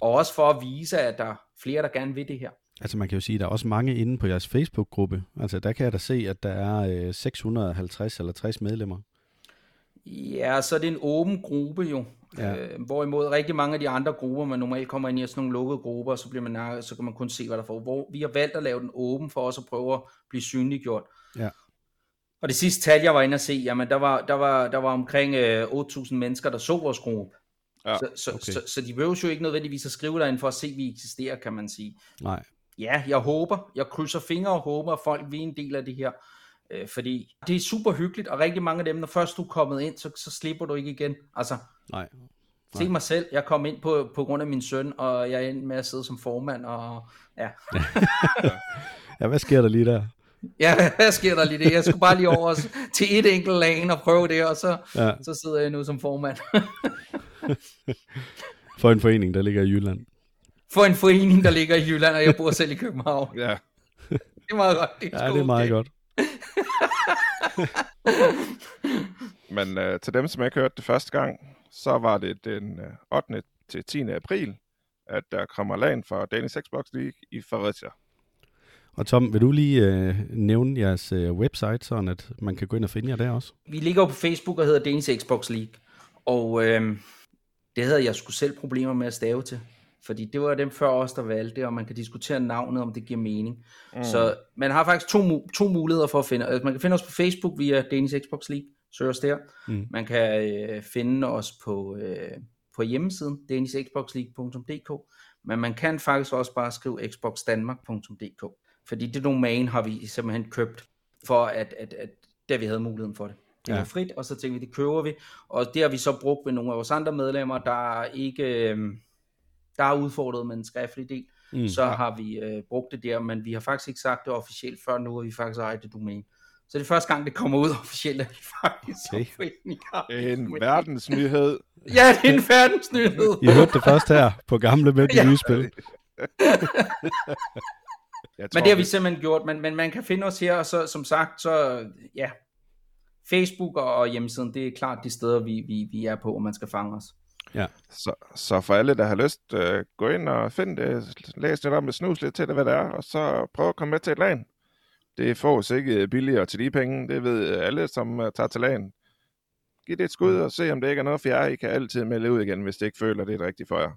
og også for at vise, at der er flere, der gerne vil det her. Altså man kan jo sige, at der er også mange inde på jeres Facebook-gruppe. Altså der kan jeg da se, at der er øh, 650 eller 60 medlemmer. Ja, så er det en åben gruppe jo. Ja. Øh, hvorimod rigtig mange af de andre grupper, man normalt kommer ind i sådan nogle lukkede grupper, så, bliver man, så kan man kun se, hvad der får. Hvor vi har valgt at lave den åben for os at prøve at blive synliggjort. Ja. Og det sidste tal, jeg var inde at se, jamen der var, der var, der var omkring øh, 8.000 mennesker, der så vores gruppe. Ja, så, så, okay. så, så de behøver jo ikke nødvendigvis at skrive derinde for at se, at vi eksisterer, kan man sige. Nej. Ja, jeg håber, jeg krydser fingre og håber, at folk vil en del af det her. Øh, fordi det er super hyggeligt, og rigtig mange af dem, når først du er kommet ind, så, så slipper du ikke igen. Altså, Nej. Se mig selv, jeg kom ind på, på grund af min søn, og jeg er ind med at sidde som formand, og ja. *laughs* ja, hvad sker der lige der? Ja, hvad sker der lige det? Jeg skulle bare lige over til et enkelt lag og prøve det, og så, ja. så sidder jeg nu som formand. *laughs* For en forening, der ligger i Jylland. For en forening, der ligger i Jylland, og jeg bor selv i København. Ja. Det er meget godt. Det er ja, det er meget okay. godt. *laughs* Men uh, til dem, som ikke hørte det første gang, så var det den uh, 8. til 10. april, at der kommer lagen for Danish Xbox League i Fredericia. Og Tom, vil du lige øh, nævne jeres øh, website, så at man kan gå ind og finde jer der også? Vi ligger på Facebook og hedder Danish Xbox League, og øh, det havde jeg skulle selv problemer med at stave til. fordi det var dem før os, der valgte det, og man kan diskutere navnet, om det giver mening. Mm. Så man har faktisk to, to muligheder for at finde, altså man kan finde os på Facebook via Danish Xbox League, søg os der. Mm. Man kan øh, finde os på, øh, på hjemmesiden, danishxboxleague.dk, men man kan faktisk også bare skrive xboxdanmark.dk, fordi det domain har vi simpelthen købt, for at, at, at da vi havde muligheden for det. Det var ja. frit, og så tænkte vi, det køber vi, og det har vi så brugt ved nogle af vores andre medlemmer, der ikke... Øh, der er udfordret med en skriftlig del, mm, så har vi øh, brugt det der, men vi har faktisk ikke sagt det officielt før nu, at vi faktisk ejer det domæne. Så det er første gang, det kommer ud officielt, at vi faktisk okay. En verdensnyhed. *laughs* Ja, det er en verdensnyhed. I hørte det først her på gamle med ja. nye spil. men det har vi simpelthen gjort, men, men man kan finde os her, og så som sagt, så ja, Facebook og hjemmesiden, det er klart de steder, vi, vi, vi er på, og man skal fange os. Ja. Så, så for alle, der har lyst, uh, gå ind og find det, læs lidt om det, snus lidt til det, hvad det er, og så prøv at komme med til et lag. Det fås ikke billigere til de penge, det ved alle, som uh, tager til lagen. Giv det et skud og se, om det ikke er noget for jer. I kan altid melde ud igen, hvis det ikke føler, det er rigtigt for jer.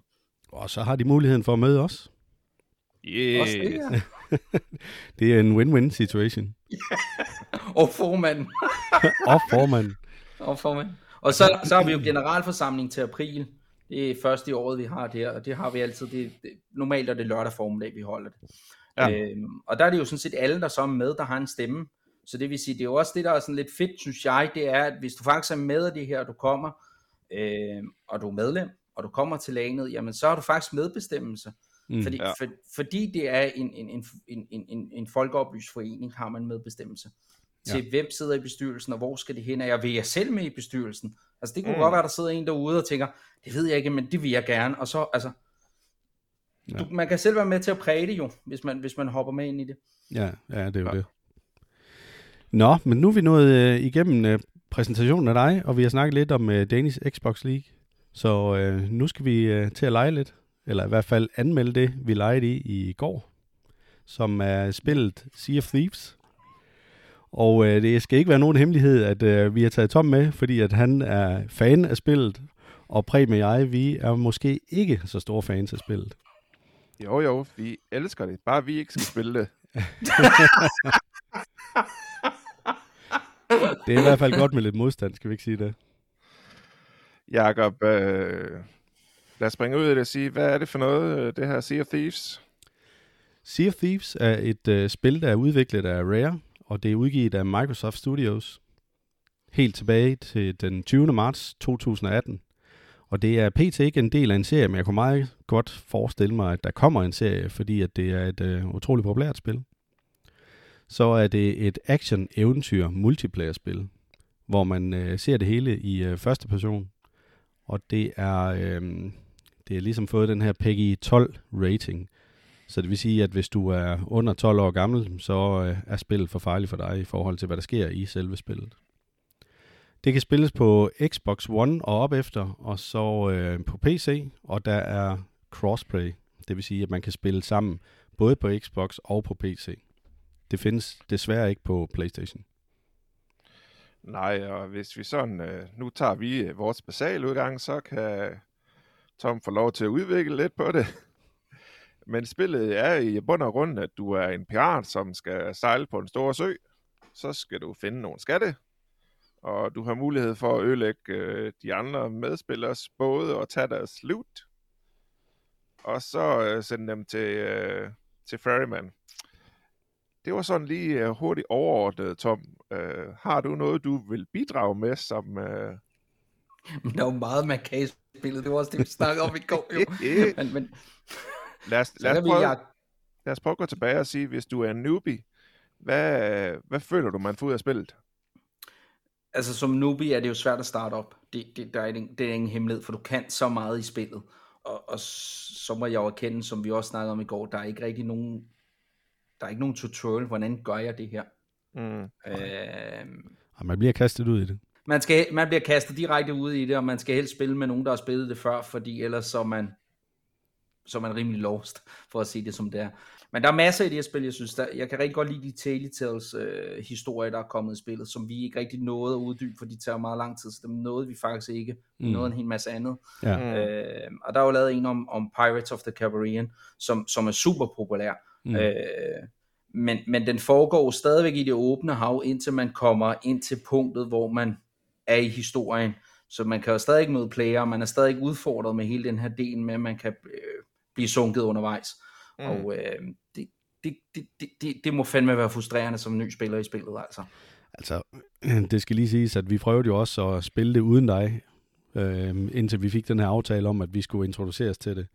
Og så har de muligheden for at møde os. Yes. det, ja. *laughs* det er en win-win situation. *laughs* og formanden. *laughs* og formanden. og formanden. Og så, så har vi jo generalforsamling til april. Det er første i året, vi har det her, og det har vi altid. Det, det, normalt er det lørdag formiddag, vi holder det. Ja. Øhm, og der er det jo sådan set alle, der så er med, der har en stemme. Så det vil sige, det er jo også det, der er sådan lidt fedt, synes jeg, det er, at hvis du faktisk er med af det her, og du kommer, øh, og du er medlem, og du kommer til laget, jamen så har du faktisk medbestemmelse. Mm, fordi, ja. for, fordi det er en, en, en, en, en, en folkeoplyst forening, har man medbestemmelse til ja. hvem sidder i bestyrelsen, og hvor skal det hen, og jeg vil jeg selv med i bestyrelsen. Altså det kunne mm. godt være, der sidder en derude og tænker, det ved jeg ikke, men det vil jeg gerne, og så, altså, ja. du, man kan selv være med til at præge det jo, hvis man, hvis man hopper med ind i det. Ja, ja det er jo ja. det. Nå, men nu er vi nået øh, igennem øh, præsentationen af dig, og vi har snakket lidt om øh, Danish Xbox League, så øh, nu skal vi øh, til at lege lidt, eller i hvert fald anmelde det, vi legede i i går, som er spillet Sea of Thieves, og øh, det skal ikke være nogen hemmelighed, at øh, vi har taget Tom med, fordi at han er fan af spillet, og Preben og jeg, vi er måske ikke så store fans af spillet. Jo, jo, vi elsker det. Bare vi ikke skal spille det. *laughs* det er i hvert fald godt med lidt modstand, skal vi ikke sige det? Jakob, øh, lad os springe ud i det og sige, hvad er det for noget, øh, det her Sea of Thieves? Sea of Thieves er et øh, spil, der er udviklet af Rare, og det er udgivet af Microsoft Studios helt tilbage til den 20. marts 2018. Og det er pt. ikke en del af en serie, men jeg kunne meget godt forestille mig, at der kommer en serie, fordi at det er et øh, utroligt populært spil. Så er det et action-eventyr multiplayer-spil, hvor man øh, ser det hele i øh, første person. Og det er, øh, det er ligesom fået den her PEGI 12 rating, så det vil sige, at hvis du er under 12 år gammel, så øh, er spillet for farligt for dig i forhold til, hvad der sker i selve spillet. Det kan spilles på Xbox One og op efter, og så øh, på PC, og der er crossplay. Det vil sige, at man kan spille sammen både på Xbox og på PC. Det findes desværre ikke på PlayStation. Nej, og hvis vi sådan, øh, nu tager vi øh, vores basale udgang, så kan Tom få lov til at udvikle lidt på det. *laughs* Men spillet er i bund og grund, at du er en pirat, som skal sejle på en stor sø. Så skal du finde nogle skatte, og du har mulighed for at ødelægge øh, de andre medspillers både og tage deres loot. Og så øh, sende dem til, øh, til Ferryman. Det var sådan lige øh, hurtigt overordnet, Tom. Øh, har du noget, du vil bidrage med, som... Øh... Der er jo meget, man kan i spillet. Det var også det, vi snakkede om i går. Jo. *laughs* men, men Lad os, lad, os prøve, jeg... lad os prøve at gå tilbage og sige, hvis du er en newbie, hvad, hvad føler du, man får ud af spillet? Altså som newbie er det jo svært at starte op. Det, det, der er, det er ingen hemmelighed, for du kan så meget i spillet. Og, og så må jeg jo erkende, som vi også snakkede om i går, der er ikke rigtig nogen, der er ikke nogen tutorial, hvordan gør jeg det her. Mm. Øh, man bliver kastet ud i det. Man, skal, man bliver kastet direkte ud i det, og man skal helst spille med nogen, der har spillet det før, fordi ellers så man så er man rimelig lost, for at sige det som det er. Men der er masser af de her spil, jeg synes, der, jeg kan rigtig godt lide de Tale Tales øh, historier, der er kommet i spillet, som vi ikke rigtig nåede at uddybe, for de tager meget lang tid, så dem nåede vi faktisk ikke. Vi mm. nåede en hel masse andet. Ja. Øh, og der er jo lavet en om, om Pirates of the Caribbean, som, som er super populær. Mm. Øh, men, men den foregår stadigvæk i det åbne hav, indtil man kommer ind til punktet, hvor man er i historien. Så man kan jo stadig ikke møde player, og man er stadig udfordret med hele den her del med, at man kan øh, blive sunket undervejs. Mm. Og øh, det, det, det, det, det må fandme være frustrerende som ny spiller i spillet, altså. Altså, *clears throat* det skal lige siges, at vi prøvede jo også at spille det uden dig, øh, indtil vi fik den her aftale om, at vi skulle introduceres til det.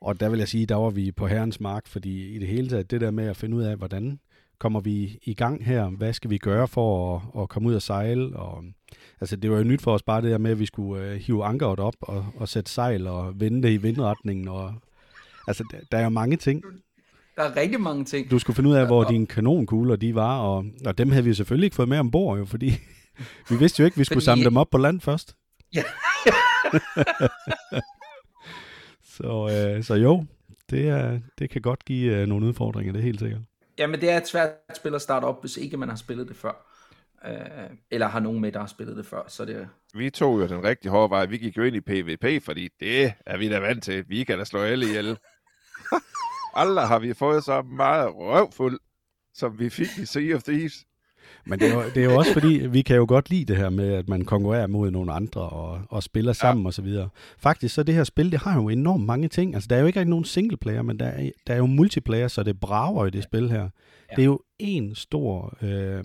Og der vil jeg sige, der var vi på herrens mark, fordi i det hele taget, det der med at finde ud af, hvordan kommer vi i gang her? Hvad skal vi gøre for at, at komme ud og sejle? Og, altså, det var jo nyt for os bare det der med, at vi skulle øh, hive ankeret op og, og sætte sejl og vende det i vindretningen. Og, altså, der, der er jo mange ting. Der er rigtig mange ting. Du skulle finde ud af, hvor dine kanonkugler de var, og, og dem havde vi selvfølgelig ikke fået med ombord, jo, fordi vi vidste jo ikke, at vi skulle fordi... samle dem op på land først. Ja. *laughs* så, øh, så jo, det, er, det kan godt give øh, nogle udfordringer, det er helt sikkert. Jamen, det er et svært spil at starte op, hvis ikke man har spillet det før. Øh, eller har nogen med, der har spillet det før. Så det... Vi tog jo den rigtige hårde vej. Vi gik jo ind i PvP, fordi det er vi da vant til. Vi kan da slå alle ihjel. *laughs* Aldrig har vi fået så meget røvfuld, som vi fik i Sea of Thieves. Men det er, jo, det er jo også fordi, vi kan jo godt lide det her med, at man konkurrerer mod nogle andre og, og spiller sammen ja. og så videre. Faktisk så det her spil, det har jo enormt mange ting. Altså der er jo ikke rigtig nogen single player, men der er, der er jo multiplayer, så det brager i det spil her. Ja. Det er jo en stor, øh,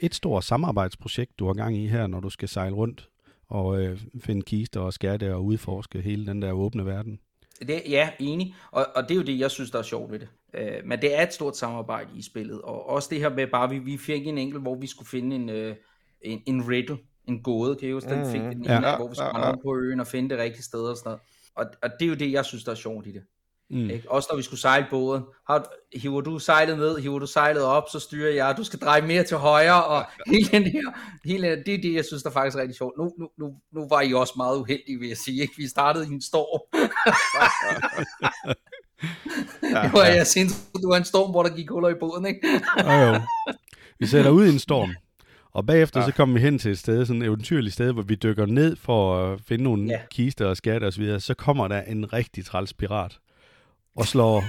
et stort samarbejdsprojekt, du har gang i her, når du skal sejle rundt og øh, finde kister og skatte og udforske hele den der åbne verden. Det, ja, enig. Og, og det er jo det, jeg synes, der er sjovt ved det. Øh, men det er et stort samarbejde i spillet. Og også det her med bare, vi, vi fik en enkelt, hvor vi skulle finde en, øh, en, en riddle, en gåde, kan I huske? Den fik mm, den ja, ene, hvor vi skulle ja, ja. på øen og finde det rigtige sted og sådan noget. Og, og det er jo det, jeg synes, der er sjovt i det. Mm. Ikke? Også når vi skulle sejle båden. Har, hiver du sejlet ned, hiver du sejlet op, så styrer jeg. Du skal dreje mere til højre, og *laughs* hele den her, hele, det er det, jeg synes, der er faktisk er rigtig sjovt. Nu, nu, nu, nu var I også meget uheldige, vil jeg sige. Ikke? Vi startede i en storm. *laughs* ja, det var ja. jeg synes, du var en storm, hvor der gik huller i båden, ikke? jo, jo. Vi sætter ud i en storm. *laughs* Og bagefter ja. så kommer vi hen til et sted, sådan et eventyrligt sted, hvor vi dykker ned for at finde nogle ja. kister og så videre. Så kommer der en rigtig træls pirat og slår...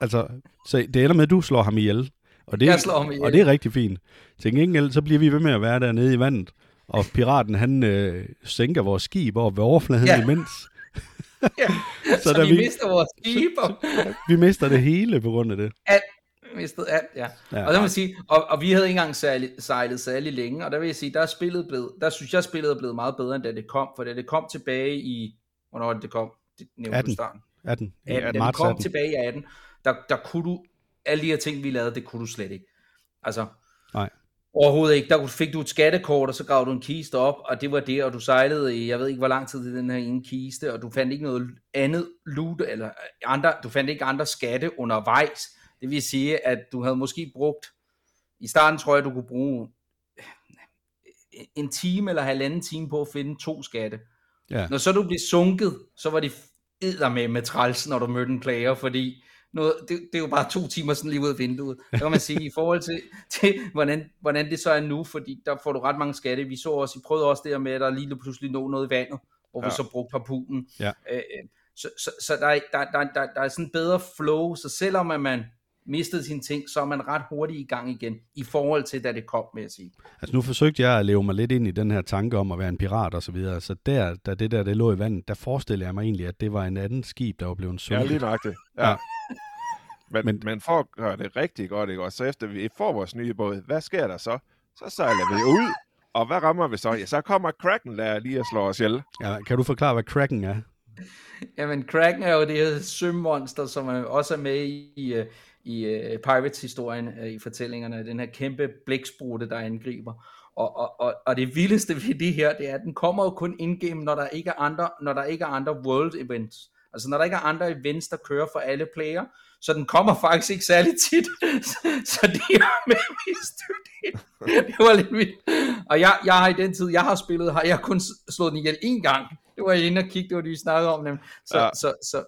altså, så det ender med, at du slår ham ihjel. Og det, jeg slår ham ihjel. Og det er rigtig fint. Til gengæld, så bliver vi ved med at være dernede i vandet. Og piraten, han øh, sænker vores skib over ved overfladen ja. imens. *laughs* ja, så, så vi, vi mister vores skib. Og... *laughs* vi mister det hele på grund af det. Alt mistet alt, ja. ja. Og der vil sige, og, og vi havde ikke engang særlig, sejlet særlig længe, og der vil jeg sige, der er spillet blevet, der synes jeg, spillet er blevet meget bedre, end da det kom, for da det kom tilbage i, hvornår det kom, det nævnte 18. starten. 18. 18. 18. Da vi kom 18. tilbage i 18, der, der kunne du, alle de her ting, vi lavede, det kunne du slet ikke. Altså, Nej. Overhovedet ikke. Der fik du et skattekort, og så gravede du en kiste op, og det var det, og du sejlede i, jeg ved ikke hvor lang tid i den her ene kiste, og du fandt ikke noget andet loot, eller andre, du fandt ikke andre skatte undervejs. Det vil sige, at du havde måske brugt, i starten tror jeg, du kunne bruge en time eller halvanden time på at finde to skatte. Ja. Når så du blev sunket, så var det med med træls, når du mødte en player, fordi noget, det, det er jo bare to timer sådan lige ud af vinduet. Det kan man sige, i forhold til, til hvordan, hvordan det så er nu, fordi der får du ret mange skatte. Vi så også, I prøvede også det med, at der lige pludselig nå noget i vandet, hvor ja. vi så brugte harpunen. Ja. Øh, øh, så så, så der, der, der, der, der er sådan bedre flow, så selvom at man mistede sine ting, så er man ret hurtigt i gang igen, i forhold til, da det kom, med at sige. Altså nu forsøgte jeg at leve mig lidt ind i den her tanke om at være en pirat og så videre, så der, da det der det lå i vandet, der forestiller jeg mig egentlig, at det var en anden skib, der var blevet sunket. Ja, lige nøjagtigt. Ja. ja. Men, men, men for at gøre det rigtig godt, ikke? Og så efter vi får vores nye båd, hvad sker der så? Så sejler vi ud, og hvad rammer vi så? Ja, så kommer Kraken der lige og slår os ihjel. Ja, kan du forklare, hvad Kraken er? Jamen, Kraken er jo det her sømmonster, som også er med i, øh, i uh, Pirates-historien, uh, i fortællingerne, den her kæmpe blæksprutte, der angriber. Og, og, og, og det vildeste ved det her, det er, at den kommer jo kun indgame, når der ikke er andre, når der ikke er andre world events. Altså når der ikke er andre events, der kører for alle player, så den kommer faktisk ikke særlig tit. *laughs* så det er med *laughs* det. Det var lidt vildt. Og jeg, jeg har i den tid, jeg har spillet, har jeg kun slået den ihjel én gang. Det var jeg inde og kigge, det var det, vi snakkede om. Så, ja. så, så, Så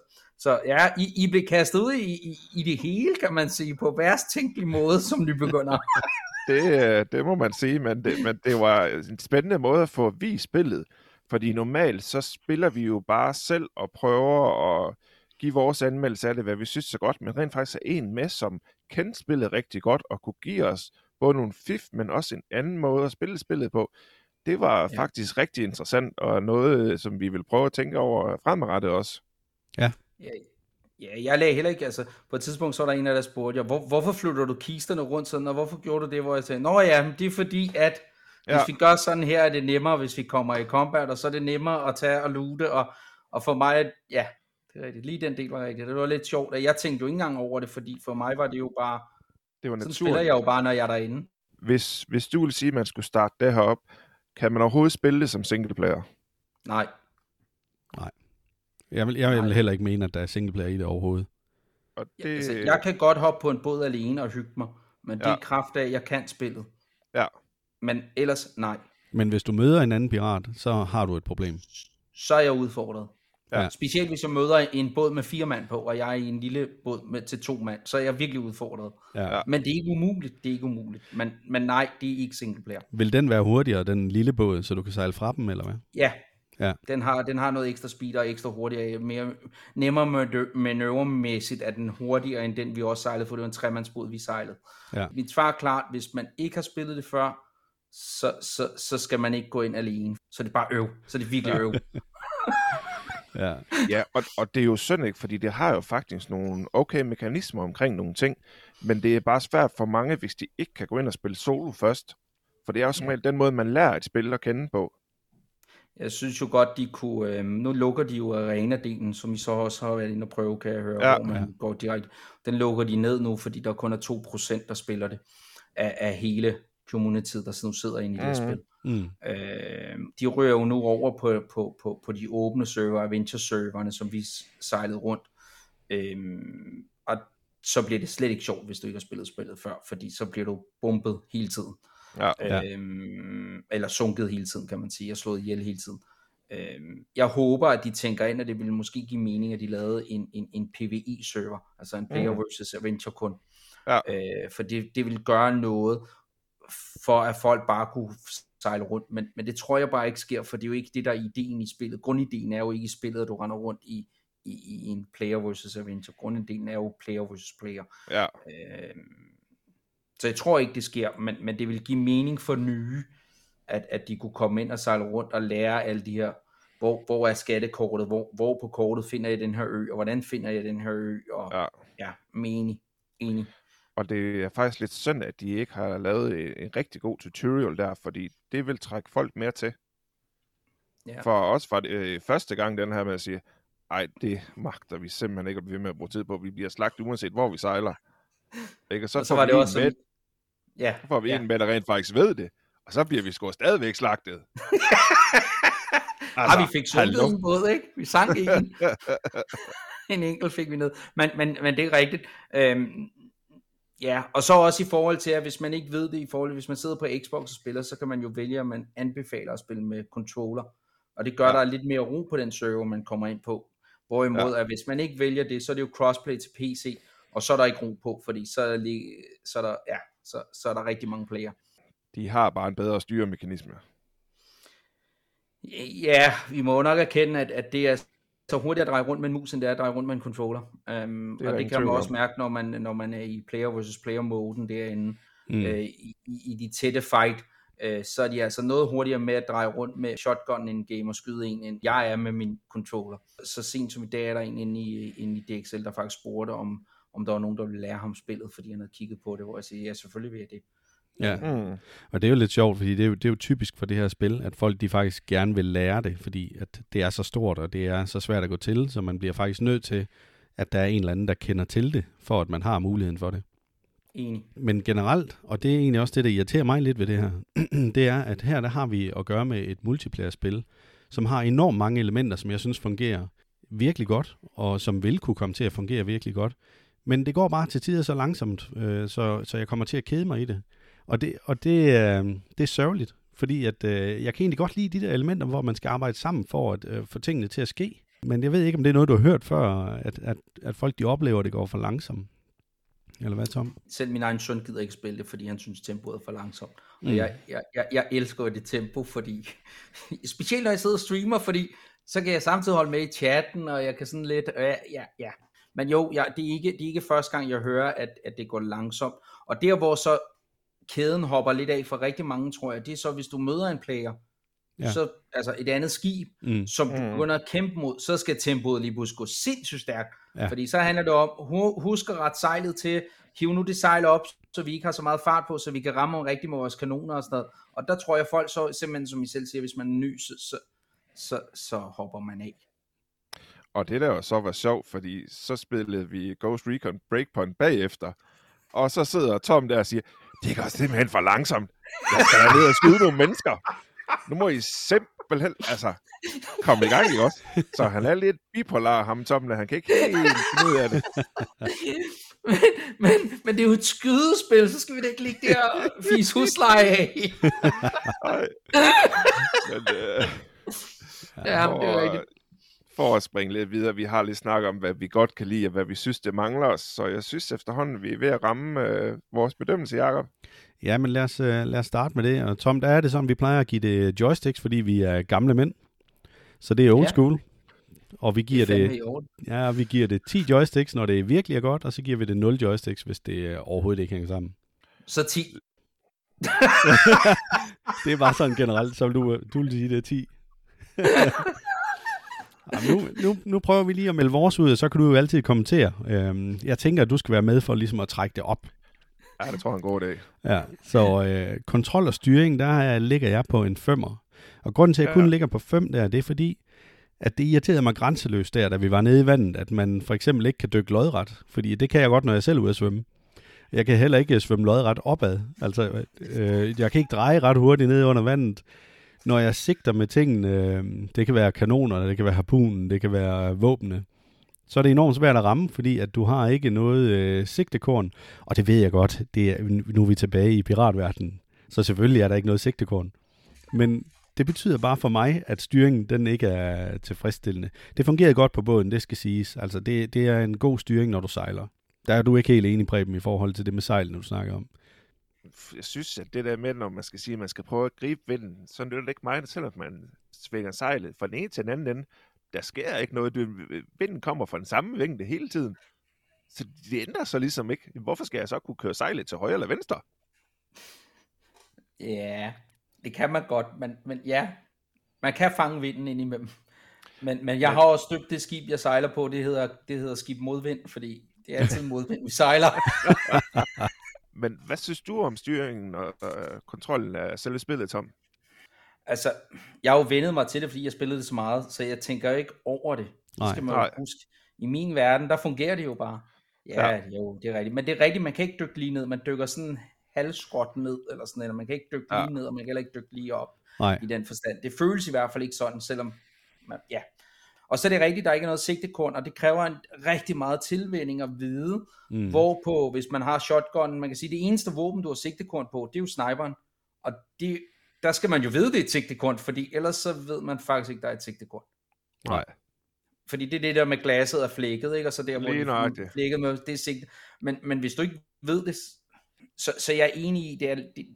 ja, I, I blev kastet ud i, i, i det hele, kan man sige, på værst tænkelig måde som nybegynder. *laughs* det, det må man sige, men det, men det var en spændende måde at få vist spillet. Fordi normalt så spiller vi jo bare selv og prøver at give vores anmeldelse af det, hvad vi synes så godt, men rent faktisk er en med, som kendte spillet rigtig godt og kunne give os både nogle fif, men også en anden måde at spille spillet på. Det var ja. faktisk rigtig interessant, og noget, som vi vil prøve at tænke over fremadrettet også. Ja. Ja. Ja, jeg lagde heller ikke, altså på et tidspunkt så var der en af der spurgte jeg, hvor, hvorfor flytter du kisterne rundt sådan, og hvorfor gjorde du det, hvor jeg sagde, nå ja, det er fordi, at hvis ja. vi gør sådan her, er det nemmere, hvis vi kommer i combat, og så er det nemmere at tage og loote, og, og for mig, ja, det er rigtigt, lige den del var rigtigt, det var lidt sjovt, at jeg tænkte jo ikke engang over det, fordi for mig var det jo bare, det var sådan spiller jeg jo bare, når jeg er derinde. Hvis, hvis du vil sige, at man skulle starte det her op, kan man overhovedet spille det som singleplayer? Nej. Nej. Jeg vil, jeg vil heller ikke mene, at der er singleplayer i det overhovedet. Og det... Ja, altså, jeg kan godt hoppe på en båd alene og hygge mig, men det ja. er kraft af, at jeg kan spillet. Ja. Men ellers, nej. Men hvis du møder en anden pirat, så har du et problem. Så er jeg udfordret. Ja. Specielt hvis jeg møder en båd med fire mand på, og jeg er i en lille båd med, til to mand, så er jeg virkelig udfordret. Ja. Men det er ikke umuligt, det er ikke umuligt. Men, men nej, det er ikke single player. Vil den være hurtigere, den lille båd, så du kan sejle fra dem, eller hvad? Ja, Ja. Den, har, den har noget ekstra speed og ekstra hurtigere, mere, nemmere manøvremæssigt er den hurtigere end den vi også sejlede, for det var en tremandsbåd vi sejlede. Ja. Mit svar er klart, hvis man ikke har spillet det før, så, så, så skal man ikke gå ind alene. Så det er bare øv. Så det er virkelig øv. *laughs* ja, ja og, og det er jo synd ikke, fordi det har jo faktisk nogle okay mekanismer omkring nogle ting, men det er bare svært for mange, hvis de ikke kan gå ind og spille solo først. For det er jo som regel den måde, man lærer et spil at kende på. Jeg synes jo godt, de kunne... Øh, nu lukker de jo arena-delen, som I så også har været inde og prøve, kan jeg høre, ja, hvor man ja. går direkte. Den lukker de ned nu, fordi der kun er 2%, der spiller det af, af hele communityet, der nu sidder inde i det mm. spil. Mm. Øh, de rører jo nu over på, på, på, på de åbne server, adventure-serverne, som vi sejlede rundt. Øh, og så bliver det slet ikke sjovt, hvis du ikke har spillet spillet før, fordi så bliver du bumpet hele tiden. Ja, ja. Øhm, eller sunket hele tiden, kan man sige, og slået ihjel hele tiden. Øhm, jeg håber, at de tænker ind, at det ville måske give mening, at de lavede en, en, en PvE-server, altså en player mm. versus adventure kun. Ja. Øh, for det, det vil gøre noget, for at folk bare kunne sejle rundt, men, men det tror jeg bare ikke sker, for det er jo ikke det, der er ideen i spillet. Grundideen er jo ikke i spillet, at du render rundt i, i, i en player versus adventure. Grundideen er jo player versus player. Ja. Øh, så jeg tror ikke, det sker, men, men det vil give mening for nye, at, at de kunne komme ind og sejle rundt og lære alle de her, hvor, hvor er skattekortet, hvor, hvor på kortet finder jeg den her ø, og hvordan finder jeg den her ø, og ja, ja mening, enig. Og det er faktisk lidt synd, at de ikke har lavet en, rigtig god tutorial der, fordi det vil trække folk mere til. Ja. For var det øh, første gang den her med at sige, ej, det magter vi simpelthen ikke at blive med at bruge tid på. Vi bliver slagt uanset hvor vi sejler. Ikke? Og så, og så var det også med, sådan... Ja, så får vi ja. en med, der rent faktisk ved det. Og så bliver vi sgu stadigvæk slagtet. *laughs* altså, ah, vi fik sunket en båd, ikke? Vi sang en. *laughs* en enkelt fik vi ned. Men, men, men det er rigtigt. Øhm, ja, og så også i forhold til, at hvis man ikke ved det, i forhold til, hvis man sidder på Xbox og spiller, så kan man jo vælge, at man anbefaler at spille med controller. Og det gør ja. der lidt mere ro på den server, man kommer ind på. Hvorimod, ja. at hvis man ikke vælger det, så er det jo crossplay til PC, og så er der ikke ro på, fordi så er der, så er der, ja, så, så er der rigtig mange player. De har bare en bedre styremekanisme. Ja, vi må nok erkende, at, at det er så hurtigt at dreje rundt med en mus, end det er at dreje rundt med en controller. Um, det og det kan man også mærke, når man, når man er i player versus player moden derinde. Mm. Uh, i, i de tætte fight, uh, så er de altså noget hurtigere med at dreje rundt med shotgun en game og skyde en, end jeg er med min controller. Så sent som i dag er der en inde i, inde i DXL, der faktisk spurgte om, om der var nogen, der ville lære ham spillet, fordi han havde kigget på det, hvor jeg siger, ja, selvfølgelig vil jeg det. Ja, mm. og det er jo lidt sjovt, fordi det er jo, det er jo typisk for det her spil, at folk de faktisk gerne vil lære det, fordi at det er så stort, og det er så svært at gå til, så man bliver faktisk nødt til, at der er en eller anden, der kender til det, for at man har muligheden for det. Enig. Men generelt, og det er egentlig også det, der irriterer mig lidt ved det her, *clears throat* det er, at her der har vi at gøre med et multiplayer-spil, som har enormt mange elementer, som jeg synes fungerer virkelig godt, og som vil kunne komme til at fungere virkelig godt. Men det går bare til tider så langsomt, øh, så, så jeg kommer til at kede mig i det. Og det, og det, øh, det er sørgeligt, fordi at, øh, jeg kan egentlig godt lide de der elementer, hvor man skal arbejde sammen for at øh, få tingene til at ske. Men jeg ved ikke, om det er noget, du har hørt før, at, at, at folk de oplever, at det går for langsomt. Eller hvad, Tom? Selv min egen søn gider ikke spille det, fordi han synes, tempoet er for langsomt. Og mm. jeg, jeg, jeg, jeg elsker det tempo, fordi... *laughs* specielt når jeg sidder og streamer, fordi så kan jeg samtidig holde med i chatten, og jeg kan sådan lidt... Øh, ja, ja. Men jo, ja, det, er ikke, det er ikke første gang, jeg hører, at, at det går langsomt. Og der, hvor så kæden hopper lidt af for rigtig mange, tror jeg, det er så, hvis du møder en player, ja. så, altså et andet skib, mm. som du mm. begynder at kæmpe mod, så skal tempoet lige pludselig gå sindssygt stærkt. Ja. Fordi så handler det om, husk at rette sejlet til, hive nu det sejl op, så vi ikke har så meget fart på, så vi kan ramme rigtig med vores kanoner og sådan noget. Og der tror jeg, folk så simpelthen, som I selv siger, hvis man er ny, så, så, så, så hopper man af. Og det der jo så var sjovt, fordi så spillede vi Ghost Recon Breakpoint bagefter, og så sidder Tom der og siger, det går simpelthen for langsomt. Jeg skal da ned og skyde nogle mennesker. Nu må I simpelthen, altså, komme i gang, ikke også? Så han er lidt bipolar, ham Tom, han kan ikke helt finde ud af det. Men, men, men det er jo et skydespil, så skal vi da ikke ligge der og fise husleje af. men, øh, ja, det er rigtigt for at springe lidt videre, vi har lige snakket om, hvad vi godt kan lide, og hvad vi synes, det mangler os. Så jeg synes efterhånden, vi er ved at ramme øh, vores bedømmelse, Jacob. Ja, men lad os, øh, lad os starte med det. Og Tom, der er det sådan, vi plejer at give det joysticks, fordi vi er gamle mænd. Så det er old ja. school. Og vi giver det, det ja, vi giver det 10 joysticks, når det virkelig er godt, og så giver vi det 0 joysticks, hvis det overhovedet ikke hænger sammen. Så 10. *laughs* det er bare sådan generelt, som du, du vil sige, det er 10. *laughs* Jamen, nu, nu, nu prøver vi lige at melde vores ud, og så kan du jo altid kommentere. Øhm, jeg tænker, at du skal være med for ligesom at trække det op. Ja, det tror jeg er en god dag. Ja, så øh, kontrol og styring, der ligger jeg på en femmer. Og grunden til, at jeg ja. kun ligger på 5 der, det er fordi, at det irriterede mig grænseløst der, da vi var nede i vandet, at man for eksempel ikke kan dykke lodret. Fordi det kan jeg godt, når jeg selv er ude at svømme. Jeg kan heller ikke svømme lodret opad. Altså, øh, jeg kan ikke dreje ret hurtigt ned under vandet når jeg sigter med tingene, øhm, det kan være kanoner, det kan være harpunen, det kan være våbne, så er det enormt svært at ramme, fordi at du har ikke noget øh, sigtekorn. Og det ved jeg godt, det er, nu er vi tilbage i piratverdenen, så selvfølgelig er der ikke noget sigtekorn. Men det betyder bare for mig, at styringen den ikke er tilfredsstillende. Det fungerer godt på båden, det skal siges. Altså det, det er en god styring, når du sejler. Der er du ikke helt enig, Preben, i forhold til det med sejl, når du snakker om jeg synes, at det der med, når man skal sige, at man skal prøve at gribe vinden, så er det ikke meget, selvom man svinger sejlet fra den ene til den anden ende. Der sker ikke noget. Vinden kommer fra den samme vinkel hele tiden. Så det ændrer sig ligesom ikke. Hvorfor skal jeg så kunne køre sejlet til højre eller venstre? Ja, det kan man godt, men, men ja, man kan fange vinden ind imellem. Men, men jeg har også støbt det skib, jeg sejler på, det hedder, det hedder skib modvind, fordi det er altid modvind, vi sejler. *laughs* Hvad synes du om styringen og øh, kontrollen af selve spillet, Tom? Altså, jeg har jo vendet mig til det, fordi jeg spillede det så meget, så jeg tænker ikke over det. Det skal man jo huske. I min verden, der fungerer det jo bare. Ja, ja, jo, det er rigtigt. Men det er rigtigt, man kan ikke dykke lige ned. Man dykker sådan halvskråt ned, eller sådan, eller man kan ikke dykke ja. lige ned, og man kan heller ikke dykke lige op. Nej. I den forstand. Det føles i hvert fald ikke sådan, selvom man, ja, og så er det rigtigt, der er ikke noget sigtekorn, og det kræver en rigtig meget tilvænding at vide, mm. hvorpå, hvis man har shotgun, man kan sige, det eneste våben, du har sigtekorn på, det er jo sniperen. Og det, der skal man jo vide, det er et sigtekorn, fordi ellers så ved man faktisk ikke, der er et sigtekorn. Nej. Fordi det er det der med glasset og flækket, ikke? Og så der, hvor det er flækket med, det er sigtet. Men, men hvis du ikke ved det, så, så jeg er enig i, det er, det,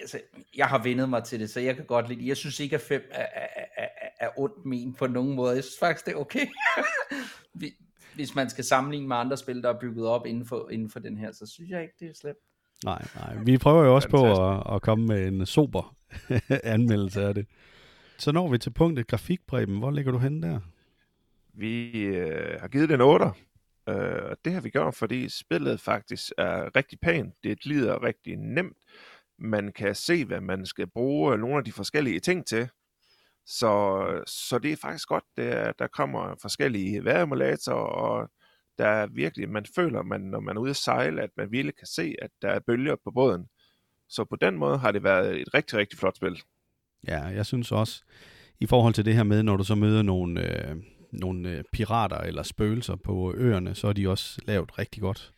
altså, jeg har vendet mig til det, så jeg kan godt lide Jeg synes ikke, at 5 er, er, er, er ondt min på nogen måde. Jeg synes faktisk, det er okay. *laughs* Hvis man skal sammenligne med andre spil, der er bygget op inden for, inden for den her, så synes jeg ikke, det er slemt. Nej, nej. Vi prøver jo også på at, at komme med en sober *laughs* anmeldelse af det. Så når vi til punktet grafikbredden. Hvor ligger du hen der? Vi øh, har givet den 8. Øh, og det har vi gjort, fordi spillet faktisk er rigtig pænt. Det glider rigtig nemt man kan se, hvad man skal bruge nogle af de forskellige ting til. Så, så det er faktisk godt, det er, der kommer forskellige vejremulatorer, og der er virkelig, man føler, man, når man er ude at sejle, at man virkelig kan se, at der er bølger på båden. Så på den måde har det været et rigtig, rigtig flot spil. Ja, jeg synes også, i forhold til det her med, når du så møder nogle, øh, nogle øh, pirater eller spøgelser på øerne, så er de også lavet rigtig godt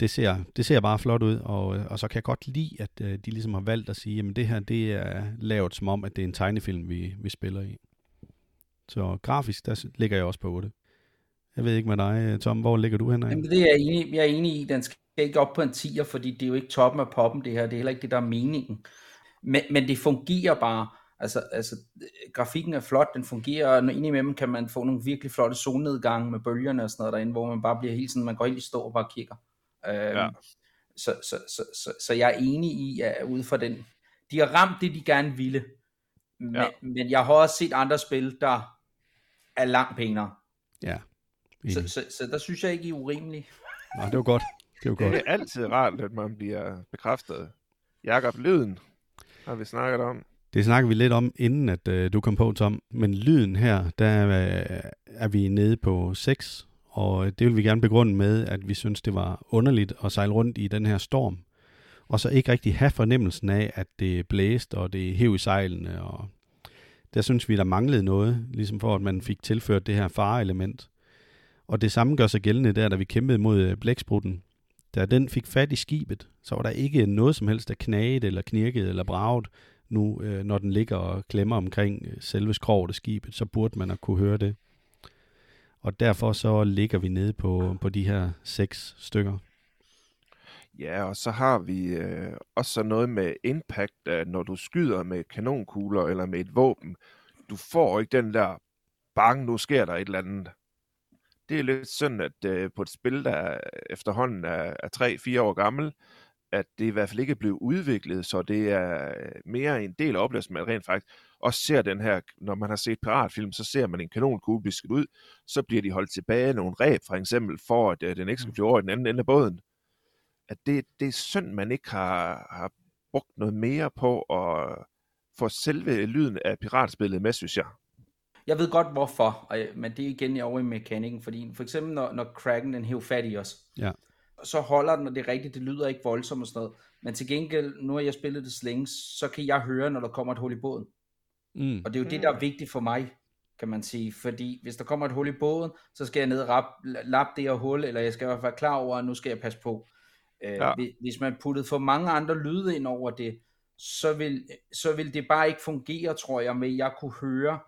det ser, det ser bare flot ud, og, øh, og så kan jeg godt lide, at øh, de ligesom har valgt at sige, at det her det er lavet som om, at det er en tegnefilm, vi, vi spiller i. Så grafisk, der ligger jeg også på 8. Jeg ved ikke med dig, øh, Tom, hvor ligger du hen? Jamen, det er jeg enig, jeg er enig i. Den skal ikke op på en 10'er, fordi det er jo ikke toppen af poppen, det her. Det er heller ikke det, der er meningen. Men, men det fungerer bare. Altså, altså, grafikken er flot, den fungerer, og indimellem kan man få nogle virkelig flotte solnedgange med bølgerne og sådan noget derinde, hvor man bare bliver helt sådan, man går helt i stå og bare kigger. Øhm, ja. så, så, så, så, så jeg er enig i, at ud fra den, de har ramt det, de gerne ville, men, ja. men jeg har også set andre spil, der er langt pænere. Ja. Så, så, så der synes jeg ikke, I er urimelige. Nej, det var godt. Det, var godt. det er altid rart, at man bliver bekræftet. Jakob Lyden har vi snakket om. Det snakker vi lidt om, inden at øh, du kom på, Tom. Men lyden her, der er, er vi nede på 6, og det vil vi gerne begrunde med, at vi synes, det var underligt at sejle rundt i den her storm, og så ikke rigtig have fornemmelsen af, at det blæste, og det hæv i sejlene, og der synes vi, der manglede noget, ligesom for at man fik tilført det her fareelement. Og det samme gør sig gældende der, da vi kæmpede mod øh, blæksprutten. Da den fik fat i skibet, så var der ikke noget som helst, der knagede eller knirkede eller braget. Nu, øh, når den ligger og klemmer omkring øh, selve skroget af skibet, så burde man at kunne høre det. Og derfor så ligger vi nede på, på de her seks stykker. Ja, og så har vi øh, også noget med impact, at når du skyder med kanonkugler eller med et våben, du får ikke den der, bang, nu sker der et eller andet det er lidt sådan, at øh, på et spil, der efterhånden er, er 3-4 år gammel, at det i hvert fald ikke er blevet udviklet, så det er øh, mere en del af oplevelsen, man rent faktisk også ser den her, når man har set piratfilm, så ser man en kanonkugle blive skudt ud, så bliver de holdt tilbage nogle ræb, for eksempel, for at øh, den ikke skal flyve over i den anden ende af båden. At det, det er synd, man ikke har, har brugt noget mere på at få selve lyden af piratspillet med, synes jeg. Jeg ved godt hvorfor, men det er igen over i mekanikken, fordi for eksempel når, når Kraken den hæver fat i os, ja. så holder den, og det er rigtigt, det lyder ikke voldsomt og sådan noget, men til gengæld, nu har jeg spillet det slænge, så kan jeg høre, når der kommer et hul i båden. Mm. Og det er jo det, der er vigtigt for mig, kan man sige, fordi hvis der kommer et hul i båden, så skal jeg ned og lappe det her hul, eller jeg skal i hvert fald være klar over, at nu skal jeg passe på. Øh, ja. Hvis man puttede for mange andre lyde ind over det, så vil, så vil det bare ikke fungere, tror jeg, med at jeg kunne høre,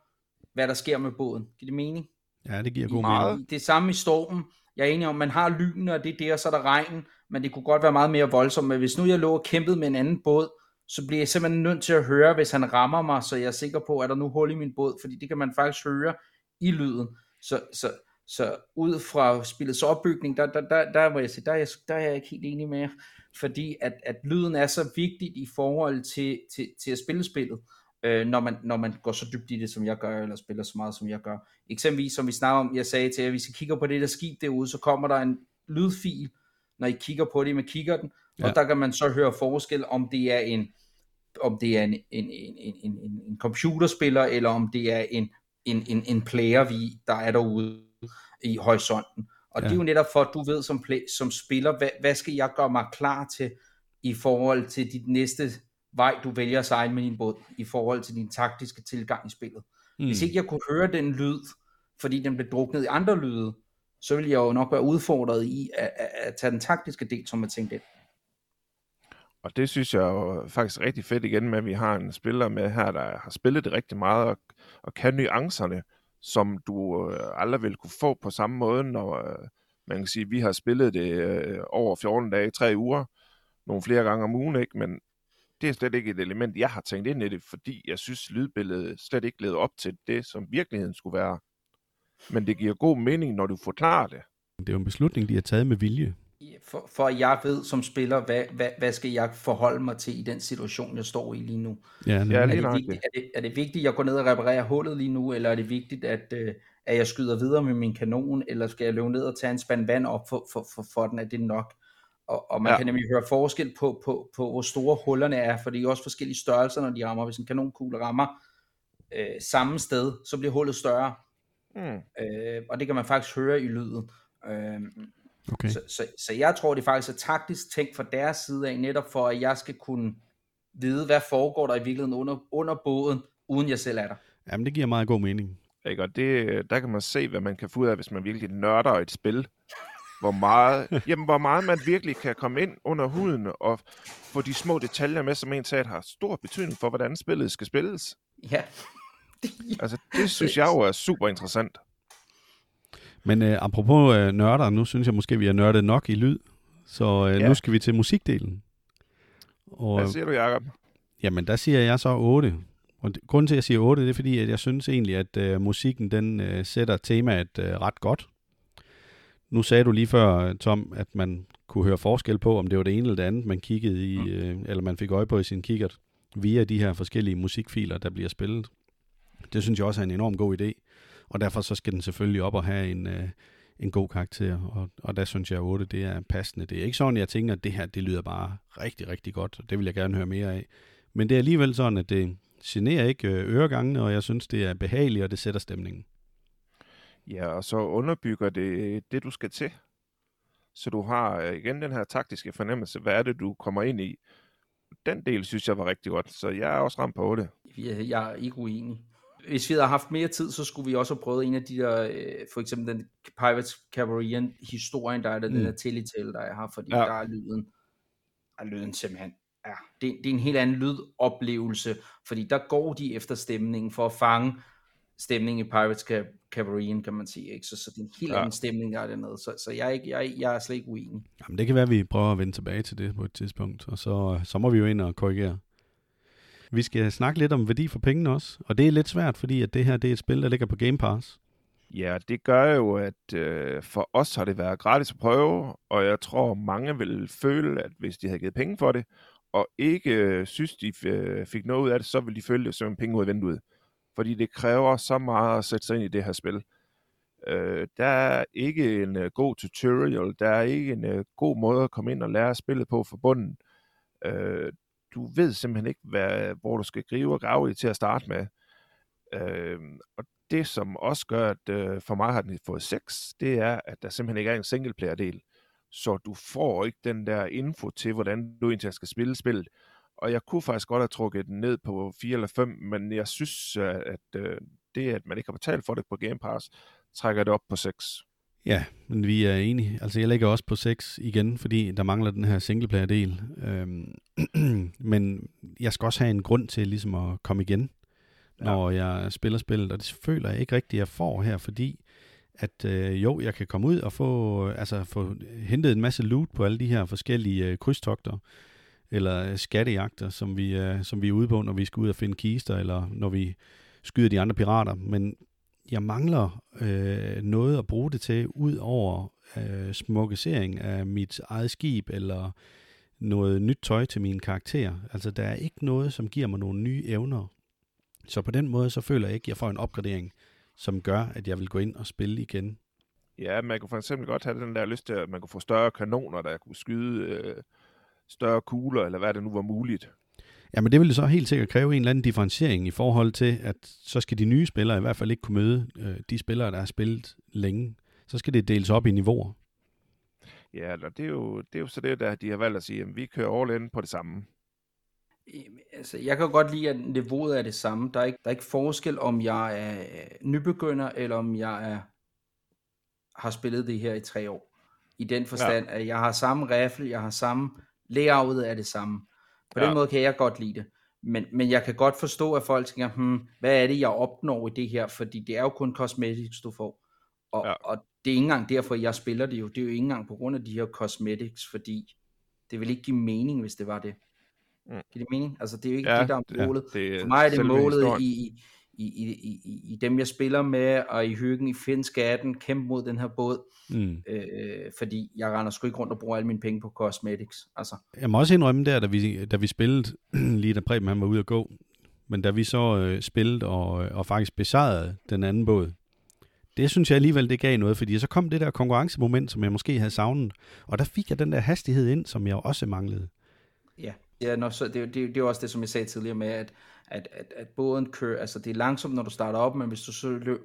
hvad der sker med båden. Giver det mening? Ja, det giver god mening. Det samme i stormen. Jeg er enig om, man har lynene, og det er der, så er der regn, men det kunne godt være meget mere voldsomt. Men hvis nu jeg lå og kæmpede med en anden båd, så bliver jeg simpelthen nødt til at høre, hvis han rammer mig, så jeg er sikker på, at der nu hul i min båd, fordi det kan man faktisk høre i lyden. Så, så, så ud fra spillets opbygning, der, der, der, der, der, jeg sige, der, er jeg, der er jeg ikke helt enig med fordi at, at lyden er så vigtigt i forhold til, til, til at spille spillet øh, når, man, når man går så dybt i det, som jeg gør, eller spiller så meget, som jeg gør. Eksempelvis, som vi snakker om, jeg sagde til jer, hvis I kigger på det der skib derude, så kommer der en lydfil, når I kigger på det med kikkerten, ja. og der kan man så høre forskel, om det er en om det er en, en, en, en, en, en computerspiller, eller om det er en, en, en, en player, vi, der er derude i horisonten. Og ja. det er jo netop for, at du ved som, play, som spiller, hvad, hvad skal jeg gøre mig klar til i forhold til dit næste vej, du vælger at sejle med din båd, i forhold til din taktiske tilgang i spillet. Mm. Hvis ikke jeg kunne høre den lyd, fordi den blev druknet i andre lyde, så ville jeg jo nok være udfordret i at, at, at tage den taktiske del, som jeg tænkte ind. Og det synes jeg jo faktisk rigtig fedt igen med, at vi har en spiller med her, der har spillet det rigtig meget og, og kan nuancerne, som du øh, aldrig vil kunne få på samme måde, når øh, man kan sige, at vi har spillet det øh, over 14 dage, 3 uger, nogle flere gange om ugen, ikke? men det er slet ikke et element, jeg har tænkt ind i det, fordi jeg synes, lydbilledet slet ikke leder op til det, som virkeligheden skulle være. Men det giver god mening, når du forklarer det. Det er jo en beslutning, de har taget med vilje. For, for jeg ved som spiller, hvad, hvad, hvad skal jeg forholde mig til i den situation, jeg står i lige nu. Ja, ja, er, det vigtigt, er, det, er det vigtigt, at jeg går ned og reparerer hullet lige nu, eller er det vigtigt, at, øh, at jeg skyder videre med min kanon, eller skal jeg løbe ned og tage en spand vand op for, for, for, for den, er det nok? Og, og man ja. kan nemlig høre forskel på, på, på, hvor store hullerne er, for det er også forskellige størrelser, når de rammer. Hvis en kanonkugle rammer øh, samme sted, så bliver hullet større. Mm. Øh, og det kan man faktisk høre i lyden. Øh, okay. så, så, så jeg tror, det faktisk er taktisk tænkt fra deres side af, netop for at jeg skal kunne vide, hvad foregår der i virkeligheden under, under båden, uden jeg selv er der. Jamen, det giver meget god mening. Ikke? Og det, der kan man se, hvad man kan få ud af, hvis man virkelig nørder et spil hvor meget, *laughs* jamen, hvor meget man virkelig kan komme ind under huden og få de små detaljer med, som en sagde, har stor betydning for, hvordan spillet skal spilles. Ja, altså, det synes jeg jo er super interessant. Men øh, apropos øh, nørder, nu synes jeg måske, vi har nørdet nok i lyd, så øh, ja. nu skal vi til musikdelen. Og, Hvad siger du, Jacob? Jamen, der siger jeg så 8. Og grunden til, at jeg siger 8, det er fordi, at jeg synes egentlig, at øh, musikken den øh, sætter temaet øh, ret godt. Nu sagde du lige før, Tom, at man kunne høre forskel på, om det var det ene eller det andet, man kiggede i, mm. øh, eller man fik øje på i sin kikkert, via de her forskellige musikfiler, der bliver spillet. Det synes jeg også er en enorm god idé, og derfor så skal den selvfølgelig op og have en, øh, en god karakter, og, og der synes jeg, at 8 det er passende. Det er ikke sådan, jeg tænker, at det her det lyder bare rigtig, rigtig godt, og det vil jeg gerne høre mere af. Men det er alligevel sådan, at det generer ikke øh, øregangene, og jeg synes, det er behageligt, og det sætter stemningen. Ja, og så underbygger det det, du skal til. Så du har øh, igen den her taktiske fornemmelse. Hvad er det, du kommer ind i? Den del synes jeg var rigtig godt, så jeg er også ramt på det. Jeg er ikke uenig. Hvis vi havde haft mere tid, så skulle vi også have prøvet en af de der, øh, for eksempel den Pirates Caribbean historien, der er der, mm. den der Telltale, der jeg har, fordi ja. der er lyden, er lyden simpelthen ja, det, det er en helt anden lydoplevelse, fordi der går de efter stemningen for at fange stemningen i Pirates Caribbean, kan man sige. Ikke? Så, så det er en helt ja. anden stemning, der er dernede. Så, så jeg, er ikke, jeg, jeg er slet ikke uenig. Jamen, det kan være, at vi prøver at vende tilbage til det på et tidspunkt, og så, så må vi jo ind og korrigere. Vi skal snakke lidt om værdi for pengene også, og det er lidt svært, fordi at det her det er et spil, der ligger på Game Pass. Ja, det gør jo, at øh, for os har det været gratis at prøve, og jeg tror, mange vil føle, at hvis de havde givet penge for det, og ikke øh, synes, de øh, fik noget ud af det, så vil de føle det som penge ud af vinduet. Fordi det kræver så meget at sætte sig ind i det her spil. Øh, der er ikke en øh, god tutorial, der er ikke en øh, god måde at komme ind og lære spillet på for bunden. Øh, du ved simpelthen ikke, hvad, hvor du skal gribe og grave i til at starte med. Øh, og det, som også gør, at øh, for mig har den fået 6, det er, at der simpelthen ikke er en singleplayer-del så du får ikke den der info til, hvordan du egentlig skal spille spillet. Og jeg kunne faktisk godt have trukket den ned på 4 eller 5, men jeg synes, øh, at øh, det, at man ikke har betalt for det på Game Pass, trækker det op på 6. Ja, men vi er enige. Altså, jeg lægger også på 6 igen, fordi der mangler den her singleplayer-del. Øhm, *clears throat* men jeg skal også have en grund til ligesom at komme igen, når ja. jeg spiller spillet, og det føler jeg ikke rigtigt, jeg får her, fordi at øh, jo, jeg kan komme ud og få, altså, få hentet en masse loot på alle de her forskellige øh, krydstogter, eller skattejagter, som vi, øh, som vi er ude på, når vi skal ud og finde kister, eller når vi skyder de andre pirater. Men jeg mangler øh, noget at bruge det til, ud over øh, smukkesering af mit eget skib, eller noget nyt tøj til mine karakterer. Altså, der er ikke noget, som giver mig nogle nye evner. Så på den måde, så føler jeg ikke, at jeg får en opgradering som gør, at jeg vil gå ind og spille igen. Ja, man kunne for eksempel godt have den der lyst til, at man kunne få større kanoner, der kunne skyde øh, større kugler, eller hvad det nu var muligt. Ja, men det ville så helt sikkert kræve en eller anden differentiering i forhold til, at så skal de nye spillere i hvert fald ikke kunne møde øh, de spillere, der har spillet længe. Så skal det deles op i niveauer. Ja, og det er jo, det er jo så det, der de har valgt at sige, at vi kører all in på det samme altså, jeg kan godt lide, at niveauet er det samme. Der er ikke, der er ikke forskel, om jeg er nybegynder, eller om jeg er, har spillet det her i tre år. I den forstand, ja. at jeg har samme rifle, jeg har samme layoutet er det samme. På ja. den måde kan jeg godt lide det. Men, men jeg kan godt forstå, at folk tænker, hmm, hvad er det, jeg opnår i det her? Fordi det er jo kun cosmetics, du får. Og, ja. og det er ikke engang derfor, jeg spiller det jo. Det er jo ikke engang på grund af de her cosmetics, fordi det vil ikke give mening, hvis det var det. Mm. Giver det mening? Altså, det er jo ikke ja, det, der er målet. Ja, det For mig er det målet i, i, i, i, i dem, jeg spiller med, og i hyggen i Finnskatten, kæmpe mod den her båd, mm. øh, fordi jeg render sgu ikke rundt og bruger alle mine penge på cosmetics. Altså. Jeg må også indrømme der, da vi, da vi spillede, *clears throat* lige da Preben han var ude at gå, men da vi så øh, spillede og, og faktisk besejrede den anden båd, det synes jeg alligevel, det gav noget, fordi så kom det der konkurrencemoment, som jeg måske havde savnet, og der fik jeg den der hastighed ind, som jeg også manglede. Ja, Ja, når, så det, det, det er også det, som jeg sagde tidligere med, at, at, at, at båden kører, altså det er langsomt, når du starter op, men hvis du så løb,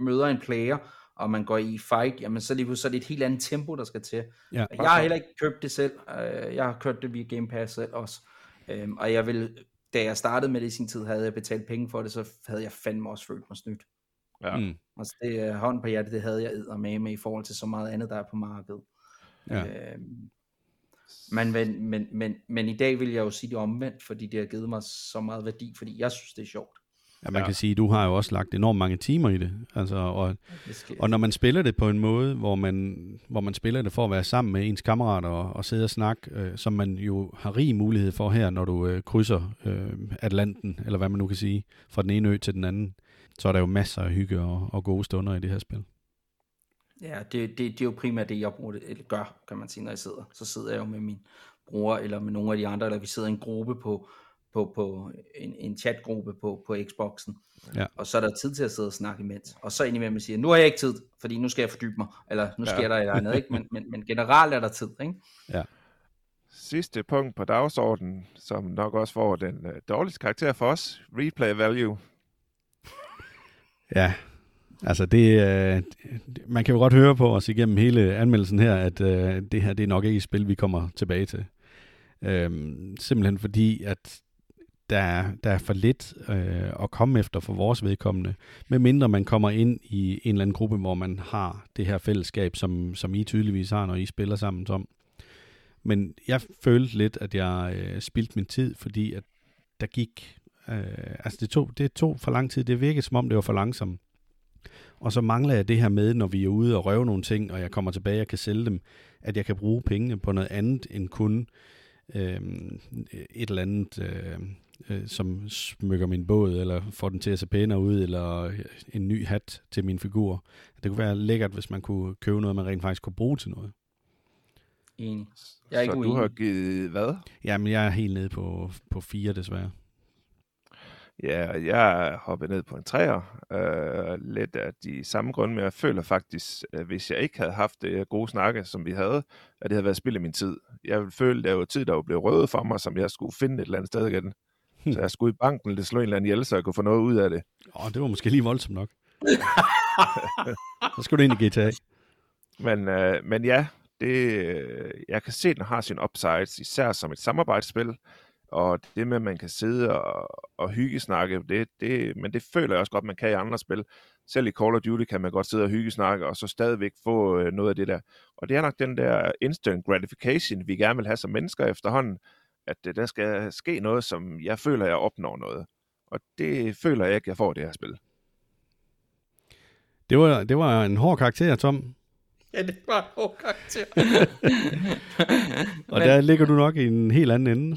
møder en player, og man går i fight, jamen så, lige, så er det et helt andet tempo, der skal til. Ja, jeg har heller ikke købt det selv, øh, jeg har kørt det via Game Pass selv også, øhm, og jeg vil, da jeg startede med det i sin tid, havde jeg betalt penge for det, så havde jeg fandme også følt mig snydt. Ja. Mm. Altså det uh, hånd på hjertet, det havde jeg med med i forhold til så meget andet, der er på markedet. Ja. Øhm, men, men, men, men, men i dag vil jeg jo sige det omvendt, fordi det har givet mig så meget værdi, fordi jeg synes, det er sjovt. Ja, man ja. kan sige, at du har jo også lagt enormt mange timer i det. Altså, og, og når man spiller det på en måde, hvor man, hvor man spiller det for at være sammen med ens kammerater og, og sidde og snakke, øh, som man jo har rig mulighed for her, når du øh, krydser øh, Atlanten, eller hvad man nu kan sige, fra den ene ø til den anden, så er der jo masser af hygge og, og gode stunder i det her spil. Ja, det, det, det er jo primært det, jeg bruger det, eller gør, kan man sige, når jeg sidder. Så sidder jeg jo med min bror, eller med nogle af de andre, eller vi sidder i en gruppe på, på, på en, en chatgruppe på, på Xboxen. Ja. Og så er der tid til at sidde og snakke imens. Og så indimellem siger, nu har jeg ikke tid, fordi nu skal jeg fordybe mig, eller nu sker ja. der et andet, ikke? Men, men, men generelt er der tid, ikke? Ja. Sidste punkt på dagsordenen, som nok også får den uh, dårligste karakter for os, replay value. Ja, altså det, øh, man kan jo godt høre på os igennem hele anmeldelsen her, at øh, det her det er nok ikke et spil, vi kommer tilbage til. Uh, simpelthen fordi, at der er, der er for lidt øh, at komme efter for vores vedkommende, medmindre man kommer ind i en eller anden gruppe, hvor man har det her fællesskab, som, som I tydeligvis har, når I spiller sammen som. Men jeg følte lidt, at jeg øh, spildte min tid, fordi at der gik, øh, altså det tog, det tog for lang tid, det virkede som om det var for langsomt. Og så mangler jeg det her med, når vi er ude og røve nogle ting, og jeg kommer tilbage og kan sælge dem, at jeg kan bruge pengene på noget andet end kun øh, et eller andet øh, øh, som smykker min båd, eller får den til at se pænere ud, eller en ny hat til min figur. Det kunne være lækkert, hvis man kunne købe noget, man rent faktisk kunne bruge til noget. Enig. Jeg er ikke Så uenig. du har givet hvad? Jamen, jeg er helt nede på, på fire, desværre. Ja, jeg hoppet ned på en træer. Øh, lidt af de samme grunde, men jeg føler faktisk, at hvis jeg ikke havde haft det gode snakke, som vi havde, at det havde været spild af min tid. Jeg føle, at det var tid, der var blevet røde for mig, som jeg skulle finde et eller andet sted igen. Så jeg skulle i banken, eller slå en eller anden ihjel, så jeg kunne få noget ud af det. Åh, det var måske lige voldsomt nok. *laughs* så skulle du ind i GTA. Men, øh, men ja, det, øh, jeg kan se, at den har sin upsides, især som et samarbejdsspil. Og det med, at man kan sidde og, og hyggesnakke, det, det, men det føler jeg også godt, man kan i andre spil. Selv i Call of Duty kan man godt sidde og hyggesnakke, og så stadigvæk få øh, noget af det der. Og det er nok den der instant gratification, vi gerne vil have som mennesker efterhånden at øh, der skal ske noget, som jeg føler, jeg opnår noget. Og det føler jeg ikke, jeg får det her spil. Det var, det var en hård karakter, Tom. Ja, det var en hård karakter. *laughs* og Men, der ligger du nok i en helt anden ende,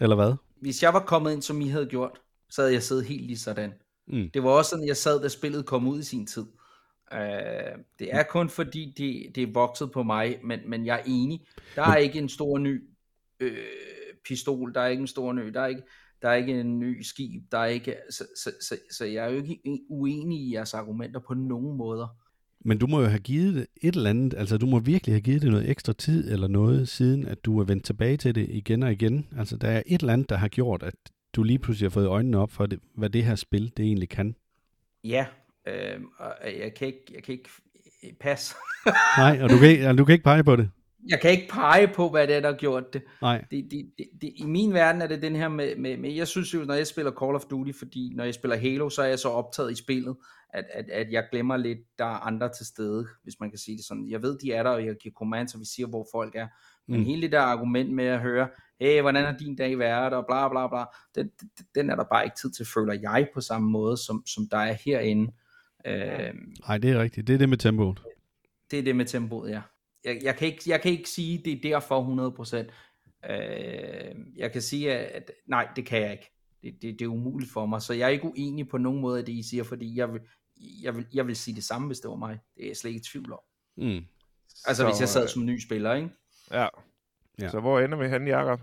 eller hvad? Hvis jeg var kommet ind, som I havde gjort, så havde jeg siddet helt lige sådan. Mm. Det var også sådan, jeg sad, da spillet kom ud i sin tid. Uh, det er kun fordi, det, det er vokset på mig, men, men jeg er enig. Der er ikke en stor ny øh, pistol, der er ikke en stor nø, der er ikke, der er ikke en ny skib, der er ikke, så, så, så, så jeg er jo ikke uenig i jeres argumenter på nogen måder. Men du må jo have givet det et eller andet, altså du må virkelig have givet det noget ekstra tid eller noget, siden at du er vendt tilbage til det igen og igen. Altså der er et eller andet, der har gjort, at du lige pludselig har fået øjnene op for, det, hvad det her spil, det egentlig kan. Ja, øh, og jeg kan ikke, jeg kan ikke passe. *laughs* Nej, og du kan, ikke, du kan ikke pege på det jeg kan ikke pege på, hvad det er, der har gjort det. Nej. Det, det, det, det. I min verden er det den her med, med, med, jeg synes jo, når jeg spiller Call of Duty, fordi når jeg spiller Halo, så er jeg så optaget i spillet, at, at, at jeg glemmer lidt, der er andre til stede, hvis man kan sige det sådan. Jeg ved, de er der, og jeg giver commands, og vi siger, hvor folk er. Men mm. hele det der argument med at høre, hey, hvordan har din dag været, og bla bla bla, den, den er der bare ikke tid til, føler jeg, på samme måde, som, som der er herinde. Nej, øh, det er rigtigt. Det er det med tempoet. Det er det med tempoet, ja jeg, jeg, kan ikke, jeg kan ikke sige, det er derfor 100%. Øh, jeg kan sige, at nej, det kan jeg ikke. Det, det, det er umuligt for mig, så jeg er ikke uenig på nogen måde af det, I siger, fordi jeg jeg vil, jeg vil sige det samme, hvis det var mig. Det er jeg slet ikke i tvivl om. Mm. Altså, så, hvis jeg sad øh, som ny spiller, ikke? Ja. ja. Så hvor ender vi hen, Jacob?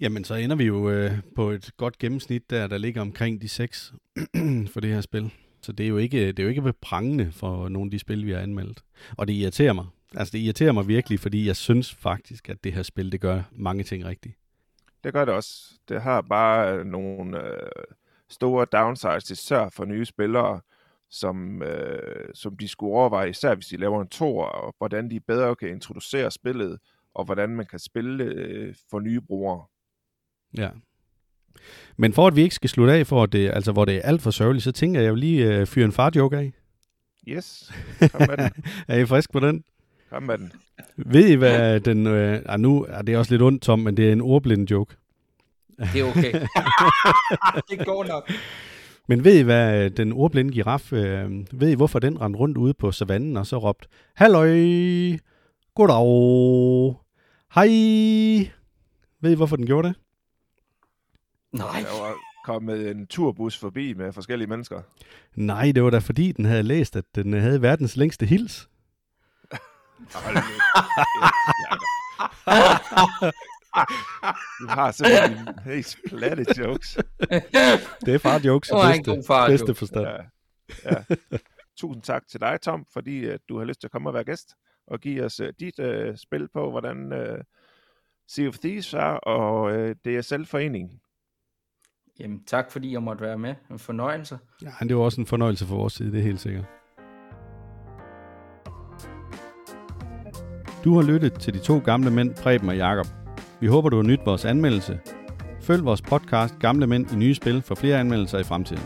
Jamen, så ender vi jo øh, på et godt gennemsnit der, der ligger omkring de 6 *clears throat* for det her spil. Så det er jo ikke, det er jo ikke prangende for nogle af de spil, vi har anmeldt. Og det irriterer mig, Altså det irriterer mig virkelig, fordi jeg synes faktisk, at det her spil, det gør mange ting rigtigt. Det gør det også. Det har bare nogle øh, store downsides, især for nye spillere, som, øh, som de skulle overveje, især hvis de laver en tor, og hvordan de bedre kan introducere spillet, og hvordan man kan spille øh, for nye brugere. Ja. Men for at vi ikke skal slutte af, for at det, altså, hvor det er alt for sørgeligt, så tænker jeg jo lige øh, fyre en far-joke af. Yes, kom med den. *laughs* er I frisk på den? Kom med den. Ved I, hvad den... Øh, ah, nu er det også lidt ondt, Tom, men det er en ordblind joke. Det er okay. *laughs* det går nok. Men ved I, hvad den ordblinde giraf, øh, ved I, hvorfor den rendte rundt ude på savannen og så råbte, Halløj, goddag, hej. Ved I, hvorfor den gjorde det? Nej. Der var kommet en turbus forbi med forskellige mennesker. Nej, det var da fordi, den havde læst, at den havde verdens længste hils. *laughs* Hold. *laughs* *laughs* Du har simpelthen mest platte jokes. Det er far jokes i bedste, far bedste joke. forstand. Ja. ja. Tusind tak til dig, Tom, fordi at du har lyst til at komme og være gæst og give os uh, dit uh, spil på, hvordan uh, Sea of Thieves er og uh, DSL-foreningen. Jamen, tak fordi jeg måtte være med. En fornøjelse. Ja, det var også en fornøjelse for vores side, det er helt sikkert. Du har lyttet til de to gamle mænd, Preben og Jakob. Vi håber, du har nydt vores anmeldelse. Følg vores podcast Gamle Mænd i Nye Spil for flere anmeldelser i fremtiden.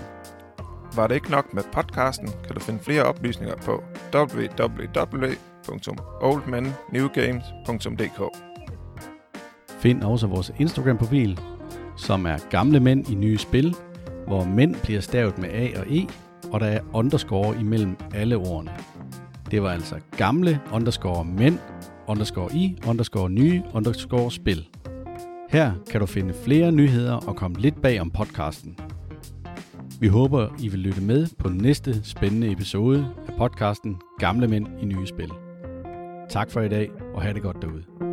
Var det ikke nok med podcasten, kan du finde flere oplysninger på www.oldmennewgames.dk Find også vores Instagram-profil, som er Gamle Mænd i Nye Spil, hvor mænd bliver stavet med A og E, og der er underscore imellem alle ordene. Det var altså gamle underscore mænd, underscore i, underscore nye, underscore spil. Her kan du finde flere nyheder og komme lidt bag om podcasten. Vi håber, I vil lytte med på næste spændende episode af podcasten Gamle Mænd i Nye Spil. Tak for i dag, og have det godt derude.